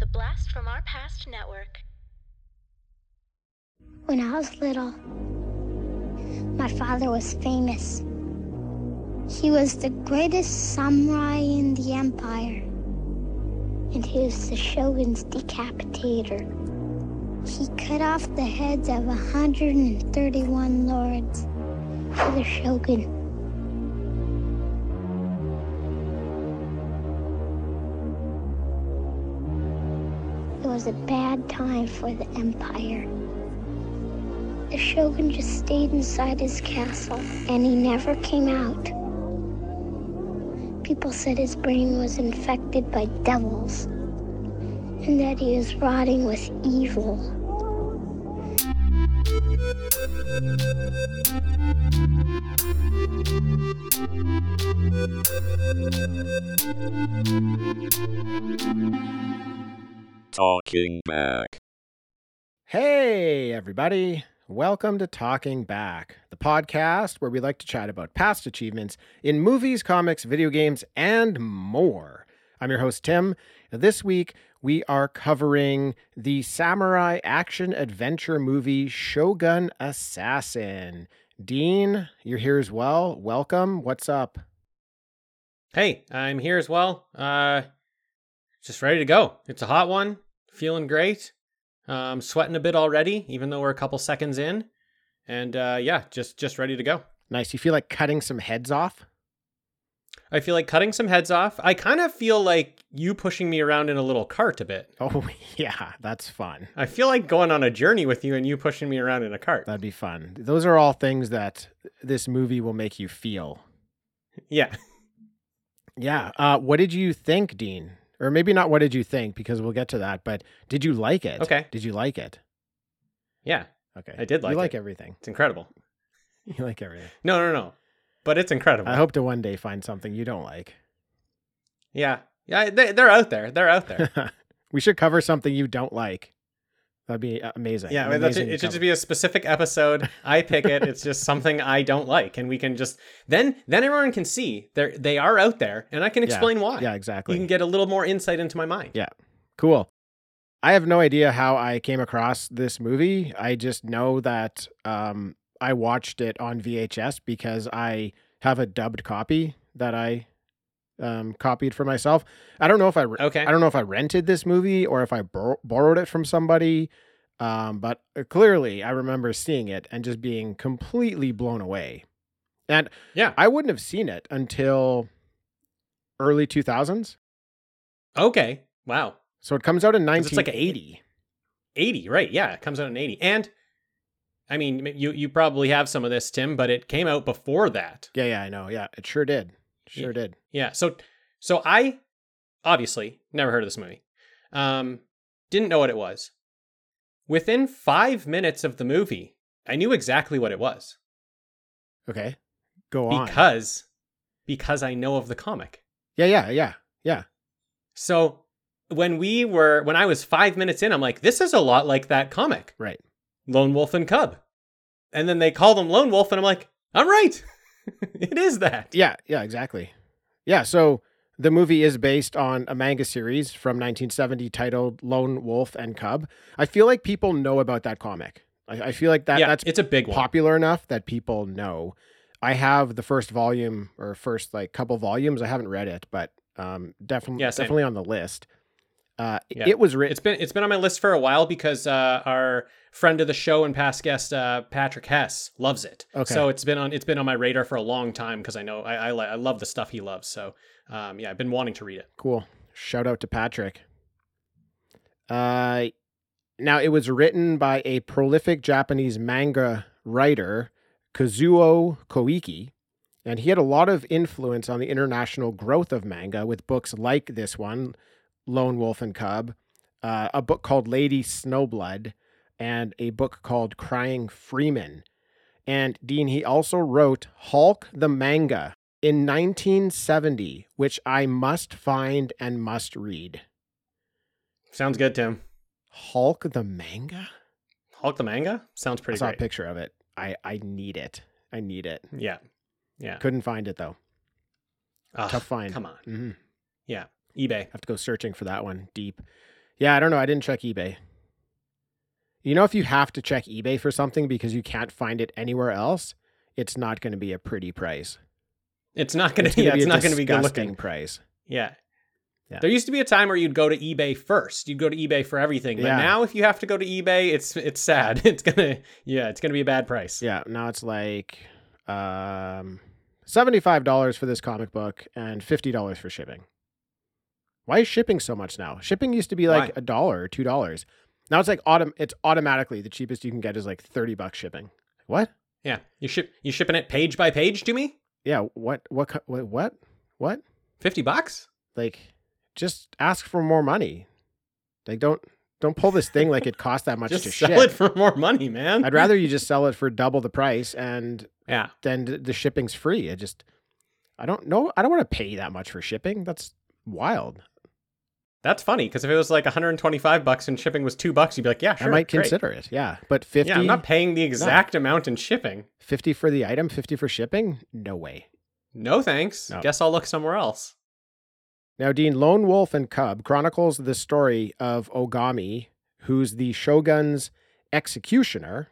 The Blast from Our Past Network. When I was little, my father was famous. He was the greatest samurai in the empire, and he was the shogun's decapitator. He cut off the heads of 131 lords for the shogun. Was a bad time for the empire. The shogun just stayed inside his castle and he never came out. People said his brain was infected by devils and that he was rotting with evil. Talking back. Hey, everybody. Welcome to Talking Back, the podcast where we like to chat about past achievements in movies, comics, video games, and more. I'm your host, Tim. This week, we are covering the samurai action adventure movie Shogun Assassin. Dean, you're here as well. Welcome. What's up? Hey, I'm here as well. Uh, just ready to go. It's a hot one. Feeling great. Um, sweating a bit already, even though we're a couple seconds in. And uh, yeah, just just ready to go. Nice. You feel like cutting some heads off? I feel like cutting some heads off. I kind of feel like you pushing me around in a little cart a bit. Oh, yeah, that's fun. I feel like going on a journey with you and you pushing me around in a cart. That'd be fun. Those are all things that this movie will make you feel. Yeah. Yeah. Uh, what did you think, Dean? Or maybe not what did you think, because we'll get to that, but did you like it? Okay. Did you like it? Yeah. Okay. I did like You like it. everything. It's incredible. You like everything. No, no, no. But it's incredible. I hope to one day find something you don't like. Yeah. Yeah, they, they're out there. They're out there. we should cover something you don't like. That'd be amazing. Yeah, I mean, that's it. amazing It should just be a specific episode. I pick it. It's just something I don't like, and we can just then then everyone can see they they are out there, and I can Yeah. explain why. Yeah, exactly. You can get a little more insight into my mind. Yeah. Cool. I have no idea how I came across this movie. I just know that um, I watched it on VHS because I have a dubbed copy that I um, copied for myself. I don't know if I re- Okay. I don't know if I rented this movie or if I bor- borrowed it from somebody. Um, but uh, clearly, I remember seeing it and just being completely blown away. And Yeah. I wouldn't have seen it until early 2000s. Okay. Wow. So it comes out in 'Cause it's like 1980. 80, right? Yeah, it comes out in 80. And I mean, you you probably have some of this, Tim, but it came out before that. Yeah, yeah, I know. Yeah, it sure did. Sure did. Yeah. So so I obviously never heard of this movie. Um didn't know what it was. Within 5 minutes of the movie, I knew exactly what it was Okay. Go on. because because I know of the comic. yeah, yeah, yeah, yeah. So when we were when I was 5 minutes in, I'm like this is a lot like that comic, Right. Lone Wolf and Cub. And then they call them Lone Wolf and I'm like, "I'm right. it is that." Yeah, yeah, exactly. Yeah, so the movie is based on a manga series from 1970 titled Lone Wolf and Cub. I feel like people know about that comic. I, I feel like that yeah, that's it's a big one. popular enough that people know. I have the first volume or first like couple volumes. I haven't read it, but um, definitely Yeah, definitely on the list. Uh, Yeah. It was written. It's been it's been on my list for a while because uh, our friend of the show and past guest uh, Patrick Hess loves it. Okay. So it's been on it's been on my radar for a long time because I know I I, I love the stuff he loves. So um, yeah, I've been wanting to read it. Cool. Shout out to Patrick. Uh, now it was written by a prolific Japanese manga writer, Kazuo Koike, and he had a lot of influence on the international growth of manga with books like this one, Lone Wolf and Cub, uh, a book called Lady Snowblood, and a book called Crying Freeman. And Dean, he also wrote Hulk the manga in 1970, which I must find and must read. Sounds good, Tim. Hulk the manga? Hulk the manga sounds pretty I saw a picture of it. I, I need it. I need it. Yeah, yeah. Couldn't find it though. Ugh, Tough find. Come on. Mm-hmm. Yeah, eBay. I have to go searching for that one deep. Yeah, I don't know. I didn't check eBay. You know, if you have to check eBay for something because you can't find it anywhere else, it's not going to be a pretty price. It's not going to. Yeah, be it's a not going to be good looking. price. Yeah. Yeah. There used to be a time where you'd go to eBay first. You'd go to eBay for everything. But Yeah. now if you have to go to eBay, it's it's sad. It's gonna yeah, it's gonna be a bad price. Yeah, now it's like um, seventy-five dollars for this comic book and fifty dollars for shipping. Why is shipping so much now? Shipping used to be like a dollar or two dollars. Now it's like autom- It's automatically the cheapest you can get is like thirty bucks shipping. What? Yeah. You ship you shipping it page by page to me? Yeah. What? What? What? What? What? Fifty bucks? Like, just ask for more money. Like, don't don't pull this thing like it cost that much Just to sell ship. it for more money, man. I'd rather you just sell it for double the price and Yeah. then the shipping's free. I just, I don't know. I don't want to pay that much for shipping. That's wild. That's funny because if it was like 125 bucks and shipping was two bucks, you'd be like, yeah, sure. I might great. consider it. Yeah. But 50, Yeah, I'm not paying the exact amount in shipping. 50 for the item, 50 for shipping? No way. No thanks. No. Guess I'll look somewhere else. Now, Dean, Lone Wolf and Cub chronicles the story of Ogami, who's the shogun's executioner,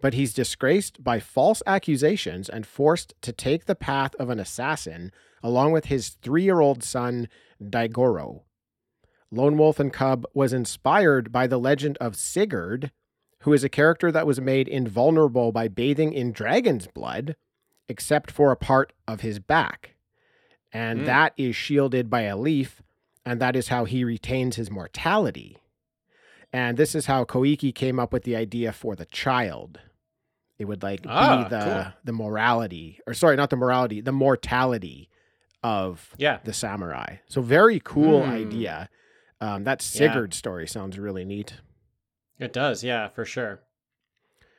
but he's disgraced by false accusations and forced to take the path of an assassin along with his three year old son, Daigoro. Lone Wolf and Cub was inspired by the legend of Sigurd, who is a character that was made invulnerable by bathing in dragon's blood, except for a part of his back. And Mm. that is shielded by a leaf, and that is how he retains his mortality. And this is how Koike came up with the idea for the child. It would like Ah, be the cool. the morality, or sorry, not the morality, the mortality of Yeah. the samurai. So very cool Hmm. idea. Um, that Yeah. Sigurd story sounds really neat. It does. Yeah, for sure.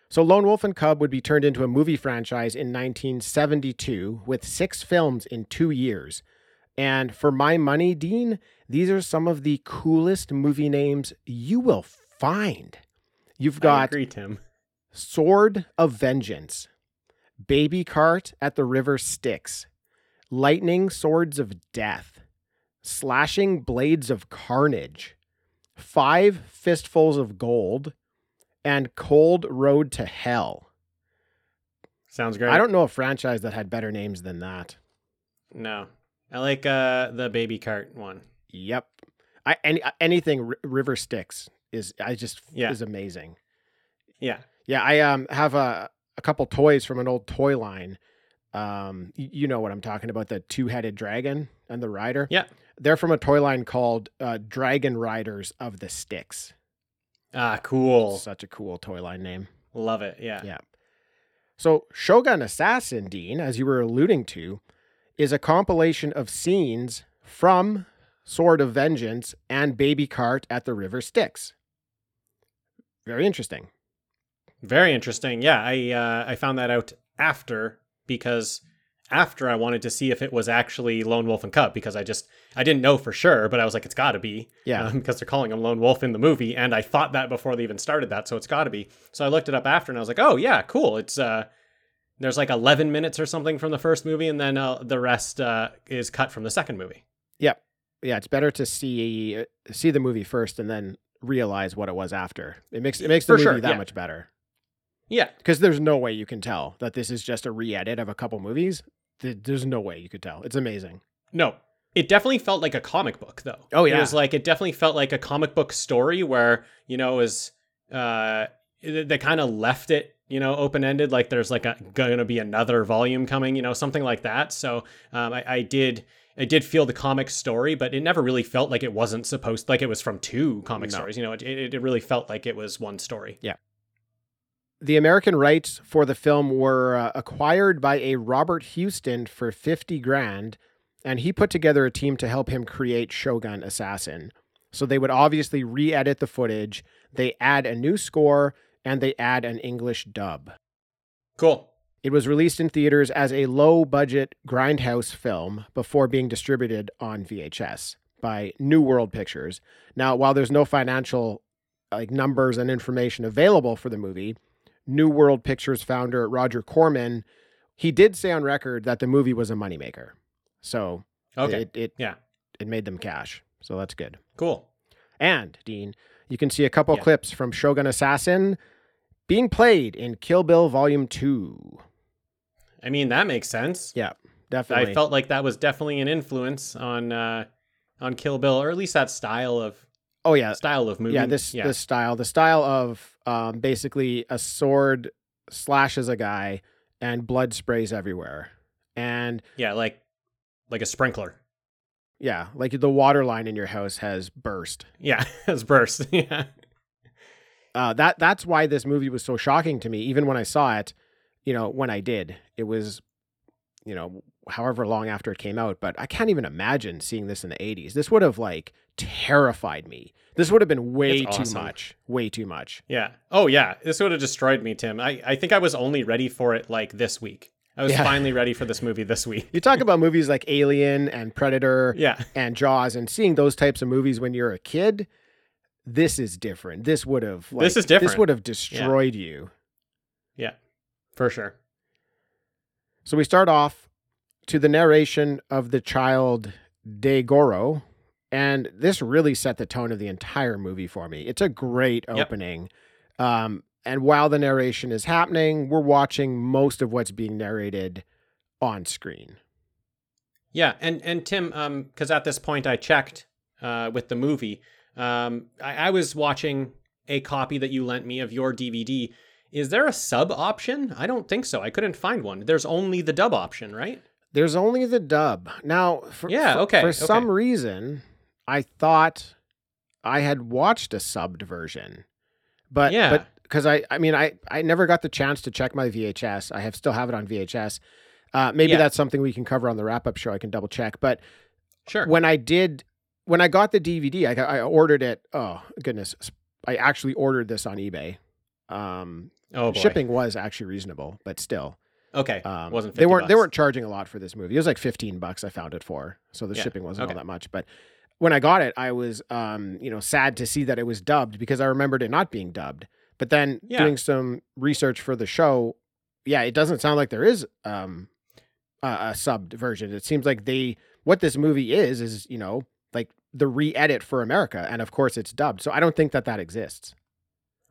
So Lone Wolf and Cub would be turned into a movie franchise in 1972 with six films in two years. And for my money, Dean, these are some of the coolest movie names you will find. You've I got agree, Tim. Sword of Vengeance, Baby Cart at the River Styx, Lightning Swords of Death, Slashing Blades of Carnage, Five Fistfuls of Gold, and Cold Road to Hell. Sounds great. I don't know a franchise that had better names than that. No. I like uh the baby cart one. Yep. I any anything R- River Styx is I just Yeah. is amazing. Yeah. Yeah, I um have a a couple toys from an old toy line. Um, y- you know what I'm talking about the two headed dragon and the rider. Yeah. They're from a toy line called uh, Dragon Riders of the Styx. Ah, cool. Such a cool toy line name. Love it. Yeah. Yeah. So Shogun Assassin Dean, as you were alluding to, is a compilation of scenes from Sword of Vengeance and Baby Cart at the River Styx. Very interesting. Very interesting. Yeah, I uh, I found that out after because after I wanted to see if it was actually Lone Wolf and Cub because I just I didn't know for sure, but I was like, it's got to be. Yeah. um, because they're calling him Lone Wolf in the movie, and I thought that before they even started that, so it's got to be. So I looked it up after, and I was like, oh yeah, cool. It's uh, there's like 11 minutes or something from the first movie, and then uh, the rest uh, is cut from the second movie. yeah, Yeah. it's better to see see the movie first and then realize what it was after. It makes it makes the For movie sure, that yeah. much better Yeah, because there's no way you can tell that this is just a re-edit of a couple movies. Th- There's no way you could tell. It's amazing. No. It definitely felt like a comic book though. Oh, yeah, It was like it definitely felt like a comic book story where, you know, is uh they kind of left it, you know, open-ended like there's like a going to be another volume coming, you know, something like that. So, um I, I did I did feel the comic story, but it never really felt like it wasn't supposed like it was from two comic No. stories. You know, it, it really felt like it was one story. The American rights for the film were uh, acquired by a Robert Houston for 50 grand, and he put together a team to help him create Shogun Assassin. So they would obviously re edit the footage, they add a new score, and they add an English dub. Cool. It was released in theaters as a low budget grindhouse film before being distributed on VHS by New World Pictures. Now, while there's no financial like numbers and information available for the movie, New World Pictures founder Roger Corman, he did say on record that the movie was a moneymaker. So Okay. it, it yeah. it made them cash. So that's good. Cool. And, Dean, you can see a couple Yeah. clips from Shogun Assassin being played in Kill Bill Volume 2. I mean, that makes sense. Yeah, definitely. I felt like that was definitely an influence on uh, on Kill Bill, or at least that style of oh, yeah. style of movie. Yeah, this this style, the style of um, basically a sword slashes a guy and blood sprays everywhere. And yeah, like like a sprinkler. yeah, like the water line in your house has burst. Yeah, has burst. yeah, uh, that that's why this movie was so shocking to me. Even when I saw it, you know, when I did, it was, you know, however long after it came out. But I can't even imagine seeing this in the '80s. This would have like terrified me. This would have been way too much. Way too much. yeah. Oh yeah, this would have destroyed me, Tim. I I think I was only ready for it like this week. I was Yeah. finally ready for this movie this week. You talk about movies like Alien and Predator Yeah, and Jaws, and seeing those types of movies when you're a kid. This is different. This would have. Like, This is different. This would have destroyed you. yeah, for sure. So we start off to the narration of the child Daigoro, and this really set the tone of the entire movie for me. It's a great Yep. opening. Um, and while the narration is happening, we're watching most of what's being narrated on screen. Yeah, and and Tim, um, because at this point I checked uh, with the movie, um, I, I was watching a copy that you lent me of your DVD. Is there a sub option? I don't think so. I couldn't find one. There's only the dub option, right? There's only the dub. Now, for, Yeah, for- okay, for okay. some reason, I thought I had watched a subbed version. But Yeah. but because I I mean I I never got the chance to check my VHS. I have still have it on VHS. Uh, maybe Yeah. that's something we can cover on the wrap up show. I can double check. But Sure. when I did when I got the DVD, I got, I ordered it. Oh goodness, I actually ordered this on eBay. Um, oh boy. shipping was actually reasonable, but still. Okay. Um, Wasn't 50 they weren't they weren't charging a lot for this movie. It was like fifteen bucks I found it for, so the Yeah, shipping wasn't all that much. But when I got it, I was um, you know sad to see that it was dubbed because I remembered it not being dubbed. But then Yeah. doing some research for the show, yeah, it doesn't sound like there is um a, a subbed version. It seems like they what this movie is is you know like the re-edit for America, and of course it's dubbed. So I don't think that that exists.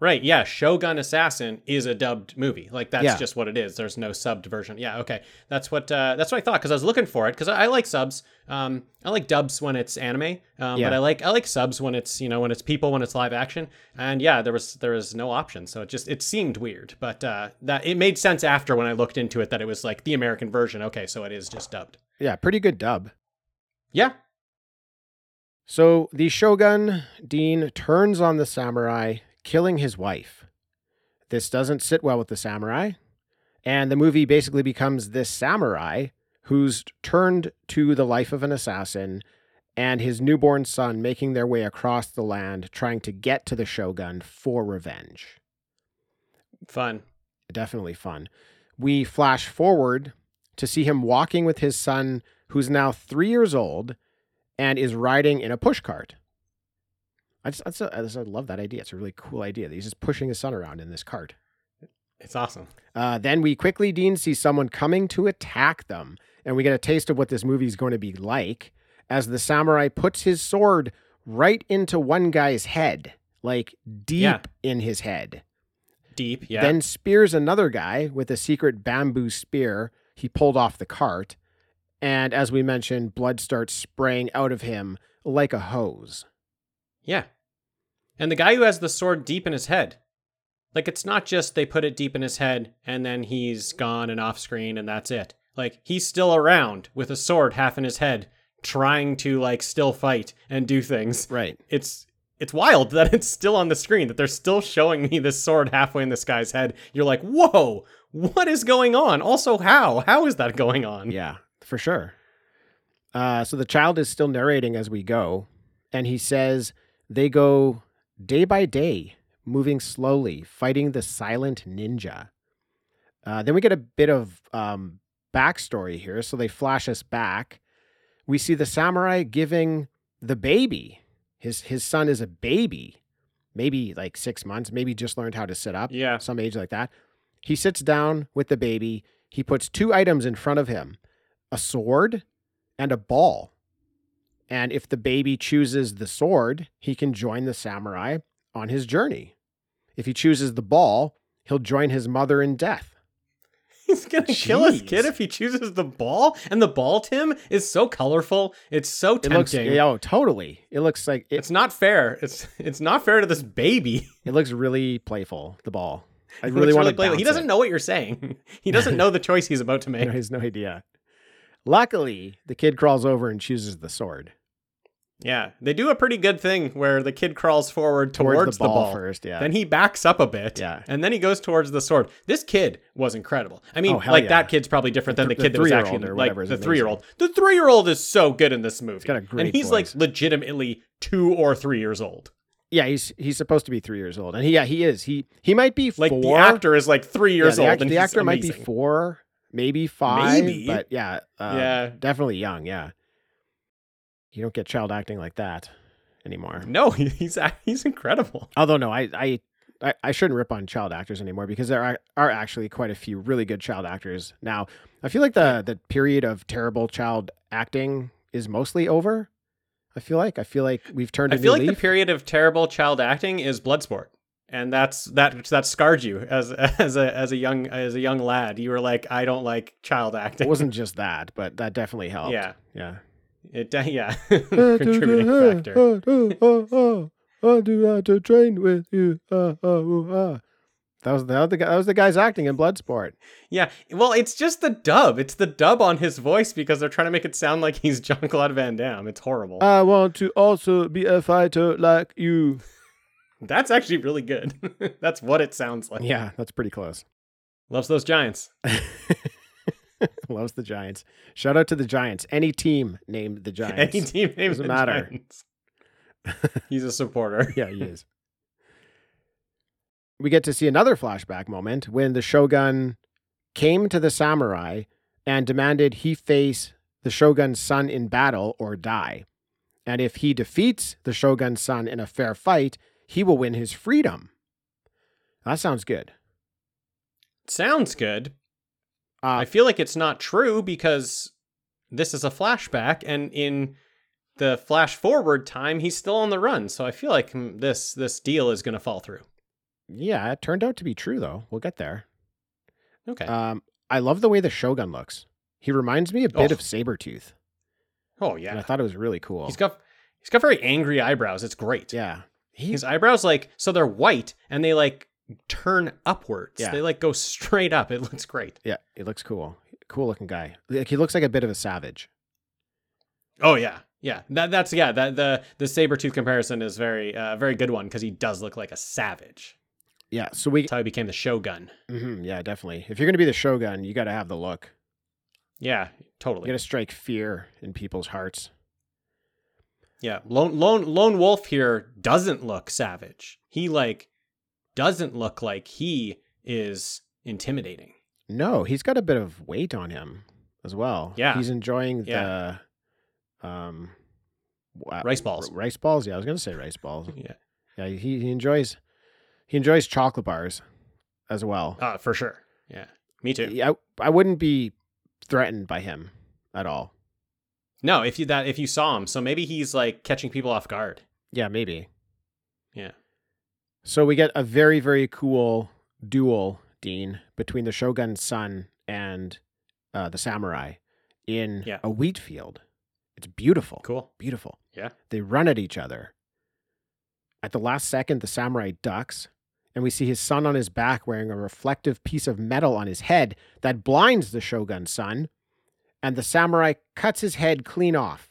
Right. Yeah. Shogun Assassin is a dubbed movie. Like that's Yeah. just what it is. There's no subbed version. Yeah. Okay. That's what. Uh, that's what I thought because I was looking for it because I, I like subs. Um, I like dubs when it's anime. Um, Yeah. but I like I like subs when it's you know when it's people when it's live action. And yeah, there was there was no option, so it just it seemed weird. But uh, that it made sense after when I looked into it that it was like the American version. Okay, so it is just dubbed. Yeah, pretty good dub. Yeah. So the shogun, Dean, turns on the samurai, killing his wife. This doesn't sit well with the samurai. And the movie basically becomes this samurai who's turned to the life of an assassin and his newborn son making their way across the land trying to get to the shogun for revenge. Fun. Definitely fun. We flash forward to see him walking with his son, who's now three years old and is riding in a pushcart. I just, I just, I just I love that idea. It's a really cool idea. that He's just pushing his son around in this cart. It's awesome. Uh, then we quickly, Dean, see someone coming to attack them. And we get a taste of what this movie is going to be like as the samurai puts his sword right into one guy's head, like deep Yeah. in his head. Deep. Yeah. Then spears another guy with a secret bamboo spear he pulled off the cart. And as we mentioned, blood starts spraying out of him like a hose. Yeah. And the guy who has the sword deep in his head. Like it's not just they put it deep in his head and then he's gone and off screen and that's it. Like he's still around with a sword half in his head trying to like still fight and do things. Right. It's it's wild that it's still on the screen that they're still showing me this sword halfway in this guy's head. You're like, "Whoa, what is going on?" Also, how? How is that going on? Yeah, for sure. Uh, so the child is still narrating as we go, and he says they go day by day, moving slowly, fighting the silent ninja. Uh, then we get a bit of um, backstory here. So they flash us back. We see the samurai giving the baby. His his son is a baby, maybe like six months, maybe just learned how to sit up Yeah. some age like that. He sits down with the baby. He puts two items in front of him a sword and a ball. And if the baby chooses the sword, he can join the samurai on his journey. If he chooses the ball, he'll join his mother in death. He's gonna kill his kid if he chooses the ball. And the ball, Tim, is so colorful. It's so It looks, tempting. oh, totally. It looks like it, It's not fair. It's it's not fair to this baby. it looks really playful. The ball. I It really want to playful. He doesn't know what you're saying. He doesn't know the choice he's about to make. He has no idea. Luckily, the kid crawls over and chooses the sword Yeah, they do a pretty good thing where the kid crawls forward towards, towards, the, ball first. Yeah. Then he backs up a bit. Yeah. And then he goes towards the sword. This kid was incredible. I mean, Oh, like yeah. that kid's probably different than The the, kid the that was actually in the, like the three year old. The three year old is so good in this movie. got a great and he's voice. like legitimately two or three years old. yeah, he's he's supposed to be three years old, and he yeah he is. He he might be Like four. the actor is like three Yeah, years the old. act- and the he's actor might be four, maybe five, Maybe. but yeah, uh, Yeah. definitely young. Yeah, you don't get child acting like that anymore. No, he's he's incredible. Although no, I I I, I shouldn't rip on child actors anymore because there are, are actually quite a few really good child actors now. I feel like the the period of terrible child acting is mostly over. I feel like I feel like we've turned. I a feel like the period of terrible child acting is Bloodsport, and that's that that scarred you as as a as a young as a young lad. You were like, I don't like child acting. It wasn't just that, but that definitely helped. Yeah. yeah. It yeah, contributing factor. I do have to train with you. Uh, uh, uh, uh. That was the that was the guy, that was the guy's acting in Bloodsport. Yeah, well, it's just the dub. It's the dub on his voice because they're trying to make it sound like he's Jean Claude Van Damme. It's horrible. I want to also be a fighter like you. That's actually really good. That's what it sounds like. Yeah, that's pretty close. Loves those Giants. Loves the Giants. Shout out to the Giants. Any team named the Giants. Any team named Doesn't matter. Giants. He's a supporter. yeah, he is. We get to see another flashback moment when the shogun came to the samurai and demanded he face the shogun's son in battle or die. And if he defeats the shogun's son in a fair fight, he will win his freedom. That sounds good. Sounds good. Uh, I feel like it's not true because this is a flashback, and in the flash forward time, he's still on the run. So I feel like mm, this this deal is going to fall through. yeah, it turned out to be true, though. We'll get there. Okay. Um, I love the way the shogun looks. He reminds me a bit Oh. of Sabretooth. oh And I thought it was really cool. He's got he's got very angry eyebrows. It's great. yeah. He, His eyebrows like so they're white and they like turn upwards. Yeah. They like go straight up. It looks great. Yeah, it looks cool. Cool looking guy. Like he looks like a bit of a savage. Oh yeah. Yeah. That that's yeah, that the the saber tooth comparison is very uh very good one because he does look like a savage. Yeah, so we That's how he became the shogun. mhm, yeah, definitely. If you're going to be the shogun, you got to have the look. Yeah, You totally. got to strike fear in people's hearts. Yeah, lone lone lone wolf here doesn't look savage. He like doesn't look like he is intimidating. No, he's got a bit of weight on him as well. Yeah. He's enjoying Yeah. the um Rice balls. Rice balls? Yeah, I was going to say rice balls. Yeah, Yeah, he, he enjoys he enjoys chocolate bars as well. uh, for sure. Yeah, me too. Yeah, I, I wouldn't be threatened by him at all. No, if you that if you saw him, so maybe he's like catching people off guard. Yeah, maybe. So we get a very, very cool duel, Dean, between the Shogun's son and uh, the samurai in Yeah. a wheat field. It's beautiful. Cool. Beautiful. Yeah. They run at each other. At the last second, the samurai ducks, and we see his son on his back wearing a reflective piece of metal on his head that blinds the Shogun's son, and the samurai cuts his head clean off.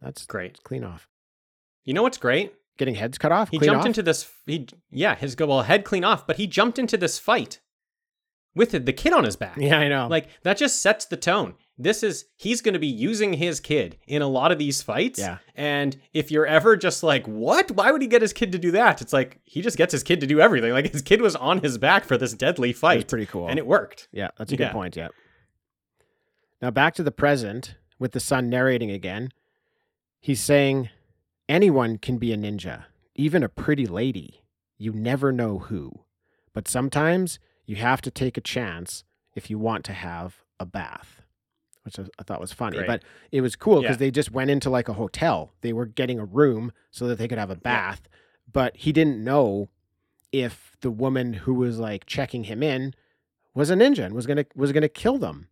That's Great. clean off. You know what's great? Getting heads cut off? He jumped off? into this. He yeah, his go well head clean off, but he jumped into this fight with the, kid on his back. Yeah, I know. Like that just sets the tone. This is he's going to be using his kid in a lot of these fights. Yeah. And if you're ever just like, "What? Why would he get his kid to do that?" It's like he just gets his kid to do everything. Like his kid was on his back for this deadly That's fight. pretty cool. And it worked. Yeah, that's a good Yeah. point. Yeah. Now back to the present with the son narrating again. He's saying, Anyone can be a ninja, even a pretty lady. You never know who. But sometimes you have to take a chance if you want to have a bath. which I, thought was funny. But it was cool because Yeah. they just went into like a hotel. They were getting a room so that they could have a bath. But he didn't know if the woman who was like checking him in was a ninja and was gonna was gonna kill them.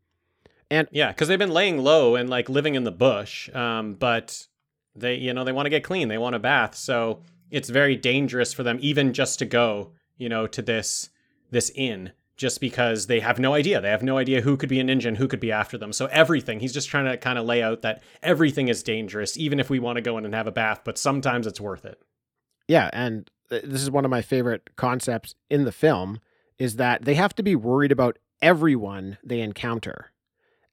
And yeah, because they've been laying low and like living in the bush, um, but they, you know, they want to get clean. They want a bath, so it's very dangerous for them, even just to go, you know, to this this inn, just because they have no idea. They have no idea who could be an ninja and who could be after them. So everything, he's just trying to kind of lay out that everything is dangerous, even if we want to go in and have a bath. But sometimes it's worth it. Yeah, and this is one of my favorite concepts in the film is that they have to be worried about everyone they encounter.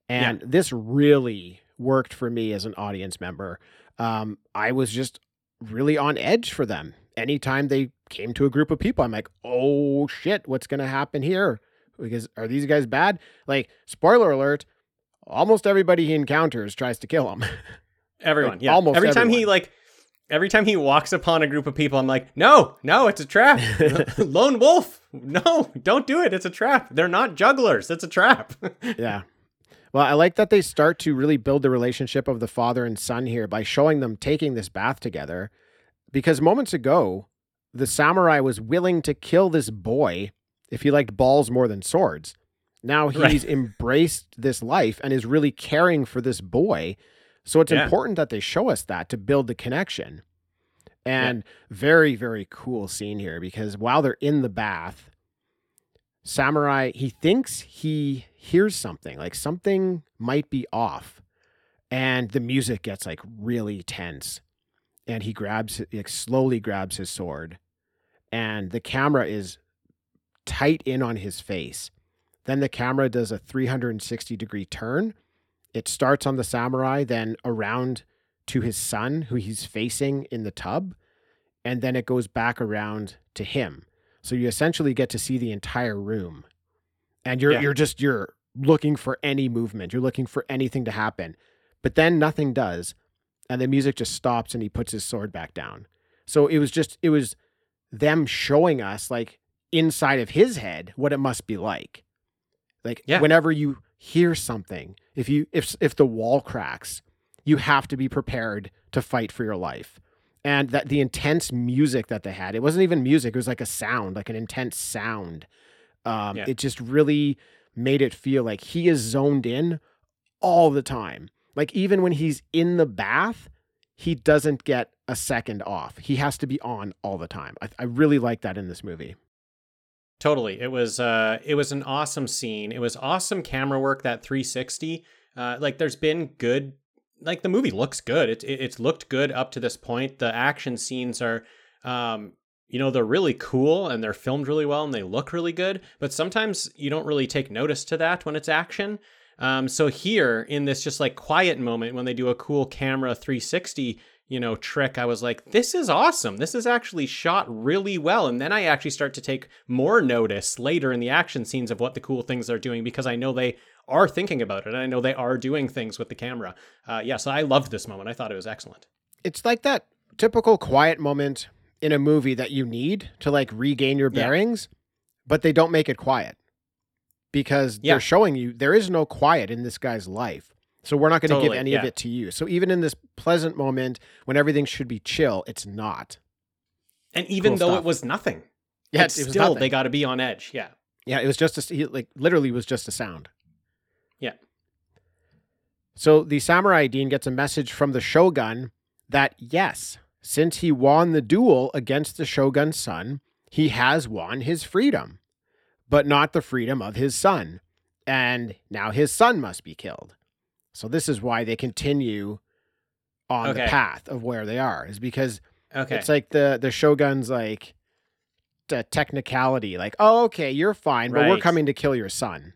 And this really worked for me as an audience member. Um, I was just really on edge for them. Anytime they came to a group of people, I'm like, oh shit, what's going to happen here? Because are these guys bad? Like, spoiler alert, almost everybody he encounters tries to kill him. Everyone, Like, yeah. almost every time he like, every time he walks upon a group of people, I'm like, no, no, it's a trap. Lone wolf, no, don't do it. It's a trap. They're not jugglers. It's a trap. yeah. Well, I like that they start to really build the relationship of the father and son here by showing them taking this bath together. Because moments ago, the samurai was willing to kill this boy if he liked balls more than swords. Now Right. he's embraced this life and is really caring for this boy. So it's Yeah. important that they show us that to build the connection. And very, very cool scene here because while they're in the bath, Samurai, he thinks he hears something, like something might be off. And the music gets like really tense. And he grabs, like slowly grabs his sword. And the camera is tight in on his face. Then the camera does a 360 degree turn. It starts on the samurai, then around to his son, who he's facing in the tub. And then it goes back around to him. So you essentially get to see the entire room. And you're Yeah. you're just you're looking for any movement. You're looking for anything to happen. But then nothing does. And the music just stops and he puts his sword back down. So it was just it was them showing us like inside of his head what it must be like. Like Yeah. whenever you hear something, if you if if the wall cracks, you have to be prepared to fight for your life. And that the intense music that they had, it wasn't even music, it was like a sound, like an intense sound. Um, Yeah. It just really made it feel like he is zoned in all the time. Like even when he's in the bath, he doesn't get a second off. He has to be on all the time. I, I really like that in this movie. Totally. It was uh it was an awesome scene. It was awesome camera work that 360. Uh like there's been good like the movie looks good. It, it it's looked good up to this point. The action scenes are um you know they're really cool and they're filmed really well and they look really good, but sometimes you don't really take notice to that when it's action. Um so here in this just like quiet moment when they do a cool camera 360 you know trick i was like this is awesome. This is actually shot really well. And then i actually start to take more notice later in the action scenes of what the cool things they're doing because i know they are thinking about it. And i know they are doing things with the camera. Uh, yeah so i loved this moment. I thought it was excellent. It's like that typical quiet moment in a movie that you need to like regain your Yeah. bearings, but they don't make it quiet because Yeah. they're showing you there is no quiet in this guy's life. So we're not going to Totally, give any of it to you. So even in this pleasant moment when everything should be chill, it's not. and even Cool though stuff. it was nothing Yeah, it's it was still nothing. they got to be on edge yeah Yeah, it was just a he, like literally was just a sound. Yeah. So the samurai dean gets a message from the shogun that yes, since he won the duel against the shogun's son, he has won his freedom, but not the freedom of his son. And now his son must be killed. So this is why they continue on the path of where they are is because okay it's like the the shogun's like the technicality like oh okay you're fine but we're coming to kill your son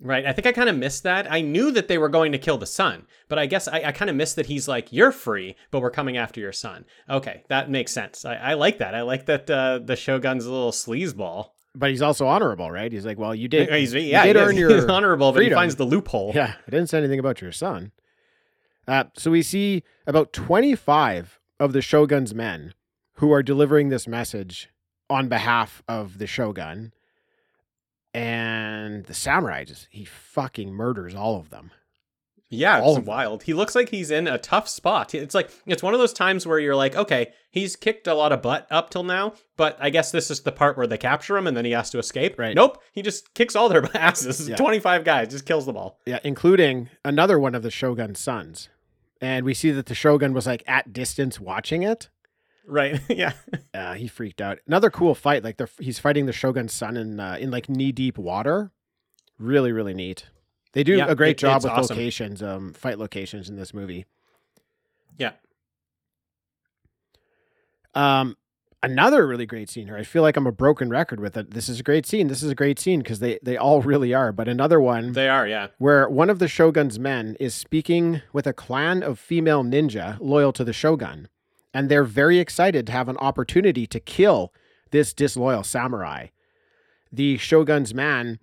Right. I think I kind of missed that. I knew that they were going to kill the son, but I guess I, I kind of missed that he's like, you're free, but we're coming after your son. Okay, that makes sense. I, I like that. I like that uh, the Shogun's a little sleazeball. but he's also honorable right he's like well you did He's, you yeah, did he earn he's your honorable, but he finds the loophole. yeah i didn't say anything about your son uh, so we see about 25 of the shogun's men who are delivering this message on behalf of the shogun and the samurai just he fucking murders all of them Yeah, All it's of them. wild. He looks like he's in a tough spot. It's like it's one of those times where you're like, okay, he's kicked a lot of butt up till now, but I guess this is the part where they capture him and then he has to escape. Right. Nope, he just kicks all their asses. Yeah. 25 guys, just kills them all. Yeah, including another one of the Shogun's sons. And we see that the Shogun was like at distance watching it. Right. yeah. Uh, he freaked out. Another cool fight. Like the, he's fighting the Shogun's son in uh, in like knee deep water. Really, really neat. They do Yeah, a great it- job with awesome. locations, um, fight locations in this movie. Yeah. Um, another really great scene here. I feel like I'm a broken record with it. This is a great scene. This is a great scene because they they all really are. But another one They are, yeah. where one of the shogun's men is speaking with a clan of female ninja loyal to the shogun, and they're very excited to have an opportunity to kill this disloyal samurai. The shogun's man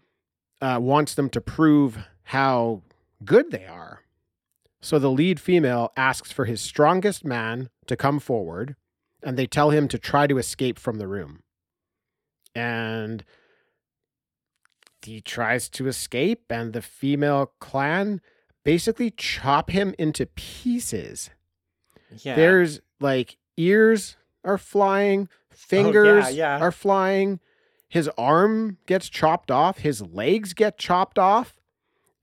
uh, wants them to prove how good they are. So the lead female asks for his strongest man to come forward, and they tell him to try to escape from the room. And he tries to escape, and the female clan basically chop him into pieces. Yeah. There's like ears are flying, oh, fingers yeah. are flying, his arm gets chopped off, his legs get chopped off,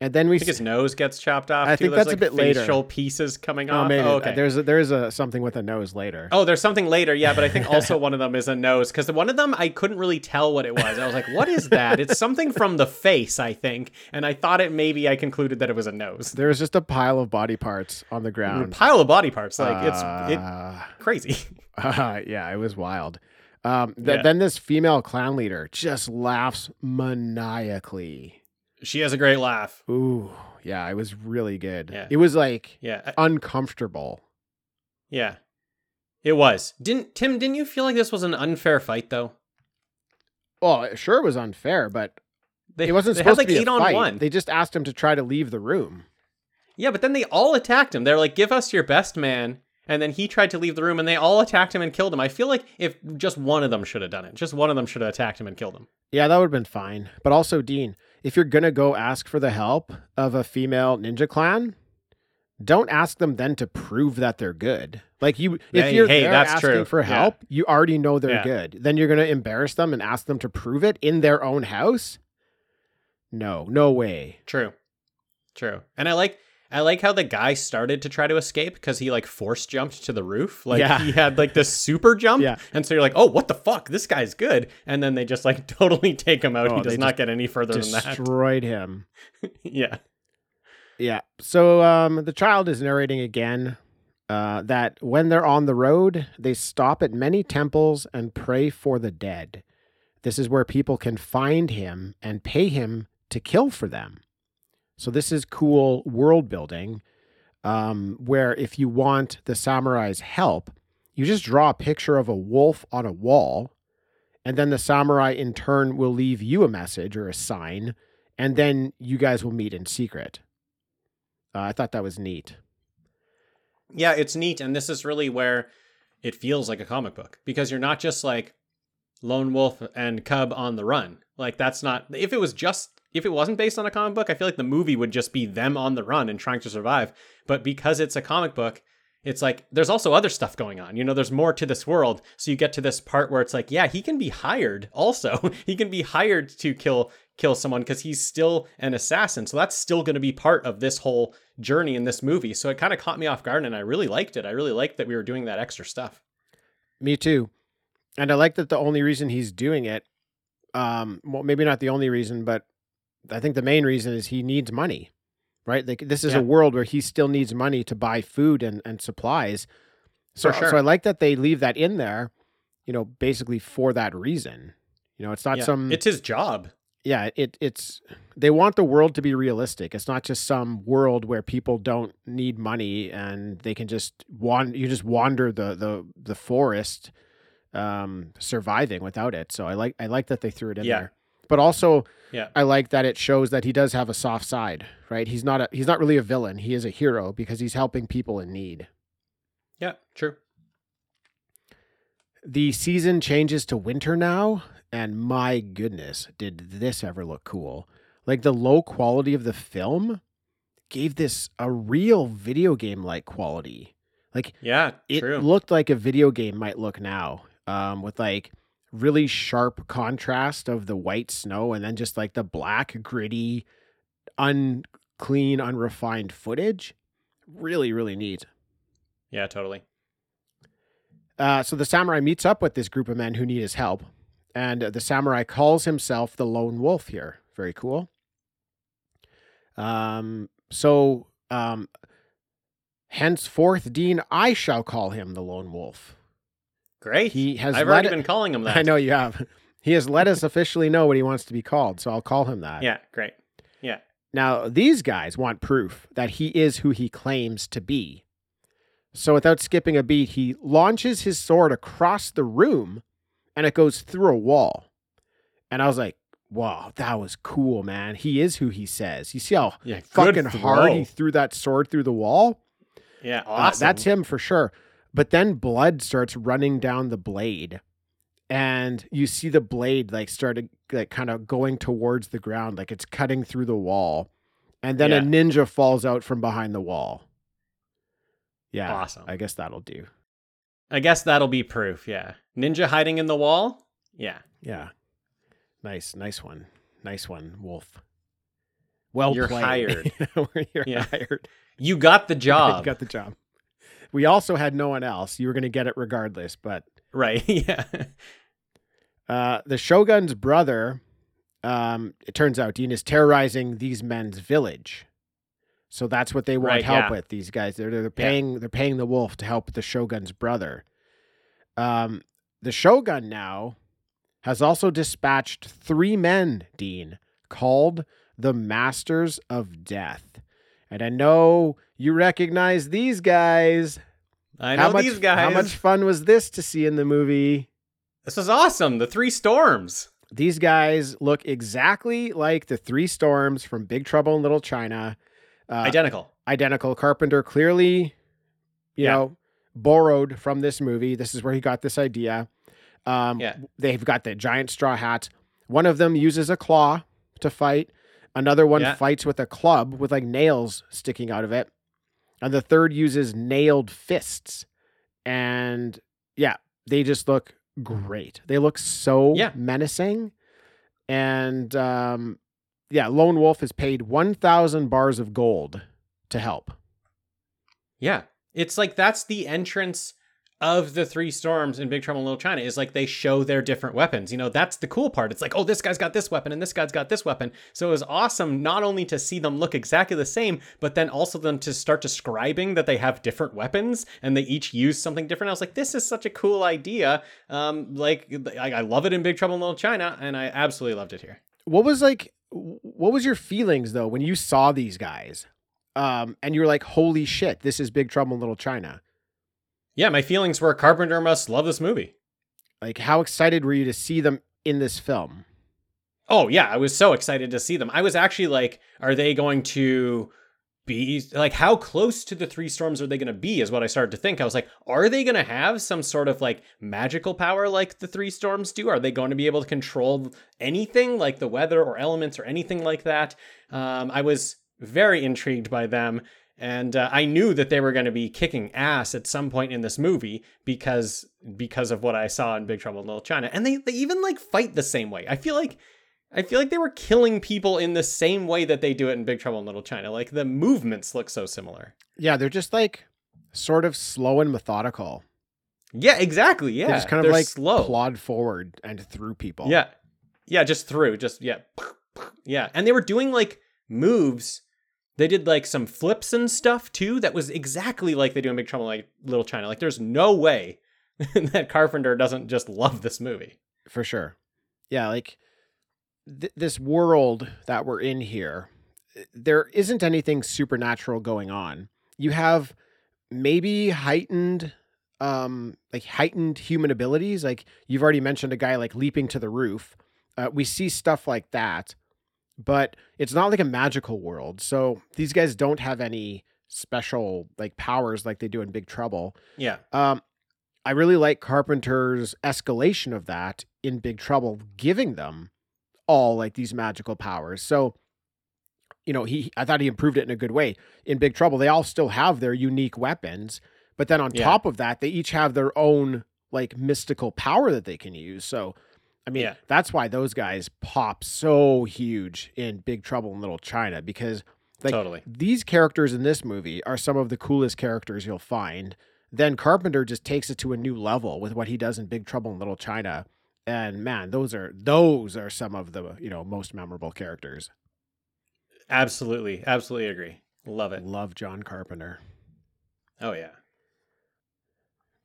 and then we I think his nose gets chopped off. I too. think There's, that's a like, bit later. facial pieces coming oh, off. maybe Oh, okay. there's a, there's a something with a nose later. Oh, there's something later, yeah, but I think also one of them is a nose because one of them I couldn't really tell what it was. I was like, "What is that?" It's something from the face, I think, and I thought it maybe I concluded that it was a nose. There was just a pile of body parts on the ground. A pile of body parts, like it's it Uh, crazy. Uh, yeah, it was wild. Um, th- Yeah. Then this female clan leader just laughs maniacally. She has a great laugh. Ooh, yeah, it was really good. Yeah. It was like Yeah, uncomfortable. yeah, it was. Didn't Tim? Didn't you feel like this was an unfair fight though? Well, sure, it was unfair, but They, it wasn't supposed had like to be eight a on fight. one. They just asked him to try to leave the room. Yeah, but then they all attacked him. They're like, "Give us your best man." And then he tried to leave the room, and they all attacked him and killed him. I feel like if just one of them should have done it, just one of them should have attacked him and killed him. Yeah, that would have been fine. But also, Dean, if you're gonna go ask for the help of a female ninja clan, don't ask them then to prove that they're good. Like you, if you're hey, there that's asking true. for Yeah. help, you already know they're Yeah. good. Then you're gonna embarrass them and ask them to prove it in their own house. No, no way. True. True. And I like I like how the guy started to try to escape because he like force jumped to the roof. Like Yeah. he had like this super jump. Yeah. And so you're like, oh, what the fuck? This guy's good. And then they just like totally take him out. Oh, he does not get any further than that. Destroyed him. yeah. Yeah. So um, the child is narrating again uh, that when they're on the road, they stop at many temples and pray for the dead. This is where people can find him and pay him to kill for them. So this is cool world building, um, where if you want the samurai's help, you just draw a picture of a wolf on a wall, and then the samurai in turn will leave you a message or a sign, and then you guys will meet in secret. Uh, I thought that was neat. Yeah, it's neat. And this is really where it feels like a comic book because you're not just like lone wolf and cub on the run. Like that's not if it was just if it wasn't based on a comic book, I feel like the movie would just be them on the run and trying to survive. But because it's a comic book, it's like there's also other stuff going on. You know, there's more to this world. So you get to this part where it's like, yeah, he can be hired also. he can be hired to kill kill someone because he's still an assassin. So that's still going to be part of this whole journey in this movie. So it kind of caught me off guard and I really liked it. I really liked that we were doing that extra stuff. Me too. And I like that the only reason he's doing it, um, well, maybe not the only reason, but I think the main reason is he needs money, right? Like this is Yeah. a world where he still needs money to buy food and, and supplies. So, sure. so I like that they leave that in there, you know, basically for that reason. You know, it's not Yeah. some It's his job. yeah it it's they want the world to be realistic it's not just some world where people don't need money and they can just wander you just wander the the the forest um surviving without it so i like i like that they threw it in Yeah. there but also Yeah. i like that it shows that he does have a soft side right he's not a he's not really a villain he is a hero because he's helping people in need Yeah, true. the season changes to winter now and my goodness did this ever look cool like the low quality of the film gave this a real video game like quality. Like Yeah, it true. looked like a video game might look now, um, with like really sharp contrast of the white snow and then just like the black, gritty, unclean, unrefined footage. Really, really neat. yeah, totally. Uh, so the samurai meets up with this group of men who need his help, and the samurai calls himself the lone wolf here. Very cool. Um, so um, henceforth, Dean, I shall call him the lone wolf. Great. He has I've already it- been calling him that. I know you have. He has let us officially know what he wants to be called, so I'll call him that. Yeah, great. Yeah. Now, these guys want proof that he is who he claims to be. So, without skipping a beat, he launches his sword across the room and it goes through a wall. And I was like, wow, that was cool, man. He is who he says. You see how Yeah, fucking hard he threw that sword through the wall? Yeah, Uh, that's him for sure. But then blood starts running down the blade. And you see the blade like started like kind of going towards the ground, like it's cutting through the wall. And then a ninja falls out from behind the wall. Yeah. Awesome. I guess that'll do. I guess that'll be proof. Yeah. Ninja hiding in the wall. Yeah. Yeah. Nice, nice one. Nice one, Wolf. Well You're played. hired. You're Yeah. hired. You got the job You job. got the job. We also had no one else. You were going to get it regardless, but right. Yeah. Uh, the shogun's brother, um, it turns out, Dean is terrorizing these men's village. So that's what they want Right, help yeah. with. These guys, they're they're paying they're paying the wolf to help the shogun's brother. Um, the shogun now has also dispatched three men, Dean, called the Masters of Death, and I know you recognize these guys. I know how much, these guys. How much fun was this to see in the movie? This was awesome. The three storms. These guys look exactly like the three storms from Big Trouble in Little China. Uh, Identical. identical. Carpenter clearly, you Yeah. know, borrowed from this movie. This is where he got this idea. Um, Yeah. They've got the giant straw hats. One of them uses a claw to fight. Another one Yeah. fights with a club with like nails sticking out of it. And the third uses nailed fists. And yeah, they just look great. They look so Yeah. menacing. And um, yeah, Lone Wolf has paid 1,000 bars of gold to help. Yeah. It's like that's the entrance of the three storms in Big Trouble in Little China is like they show their different weapons. You know, that's the cool part. It's like, oh, this guy's got this weapon and this guy's got this weapon. So it was awesome not only to see them look exactly the same, but then also them to start describing that they have different weapons and they each use something different. I was like, this is such a cool idea. Um, like I, love it in Big Trouble in Little China, and I absolutely loved it here. What was like, what was your feelings though when you saw these guys? Um, and you were like, holy shit, this is Big Trouble in Little China. Yeah, my feelings were Carpenter must love this movie. Like, how excited were you to see them in this film? Oh yeah, I was so excited to see them. I was actually like, are they going to be like how close to the three storms are they going to be is what I started to think. I was like, are they going to have some sort of like magical power like the three storms do? Are they going to be able to control anything like the weather or elements or anything like that? Um, I was very intrigued by them. And uh, I knew that they were going to be kicking ass at some point in this movie because because of what I saw in Big Trouble in Little China, and they they even like fight the same way. I feel like I feel like they were killing people in the same way that they do it in Big Trouble in Little China. Like the movements look so similar. Yeah, they're just like sort of slow and methodical. Yeah, exactly. Yeah, they just kind of They're like slow. plod forward and through people. Yeah, yeah, just through, just yeah, yeah. And they were doing like moves. They did like some flips and stuff too. That was exactly like they do in Big Trouble in like Little China. Like there's no way that Carpenter doesn't just love this movie. for sure. Yeah, like th- this world that we're in here, there isn't anything supernatural going on. You have maybe heightened um like heightened human abilities like you've already mentioned a guy like leaping to the roof uh, we see stuff like that but it's not like a magical world so these guys don't have any special like powers like they do in big trouble Yeah, um, I really like Carpenter's escalation of that in Big Trouble, giving them all like these magical powers. So you know, he I thought he improved it in a good way. In Big Trouble, they all still have their unique weapons, but then on Yeah. top of that, they each have their own like mystical power that they can use. So, I mean, Yeah. that's why those guys pop so huge in Big Trouble in Little China because like Totally. these characters in this movie are some of the coolest characters you'll find. Then Carpenter just takes it to a new level with what he does in Big Trouble in Little China. And man, those are those are some of the, you know, most memorable characters. Absolutely. Absolutely agree. Love it. Love John Carpenter. Oh yeah.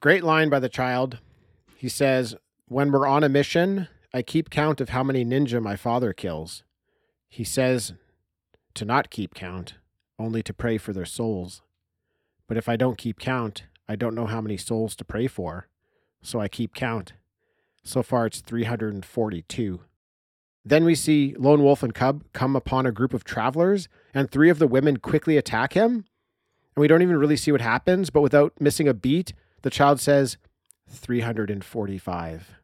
Great line by the child. He says, When we're on a mission, I keep count of how many ninja my father kills. He says to not keep count, only to pray for their souls. But if I don't keep count, I don't know how many souls to pray for. So I keep count. So far, it's 342. Then we see Lone Wolf and Cub come upon a group of travelers, and three of the women quickly attack him. And we don't even really see what happens, but without missing a beat, the child says 345.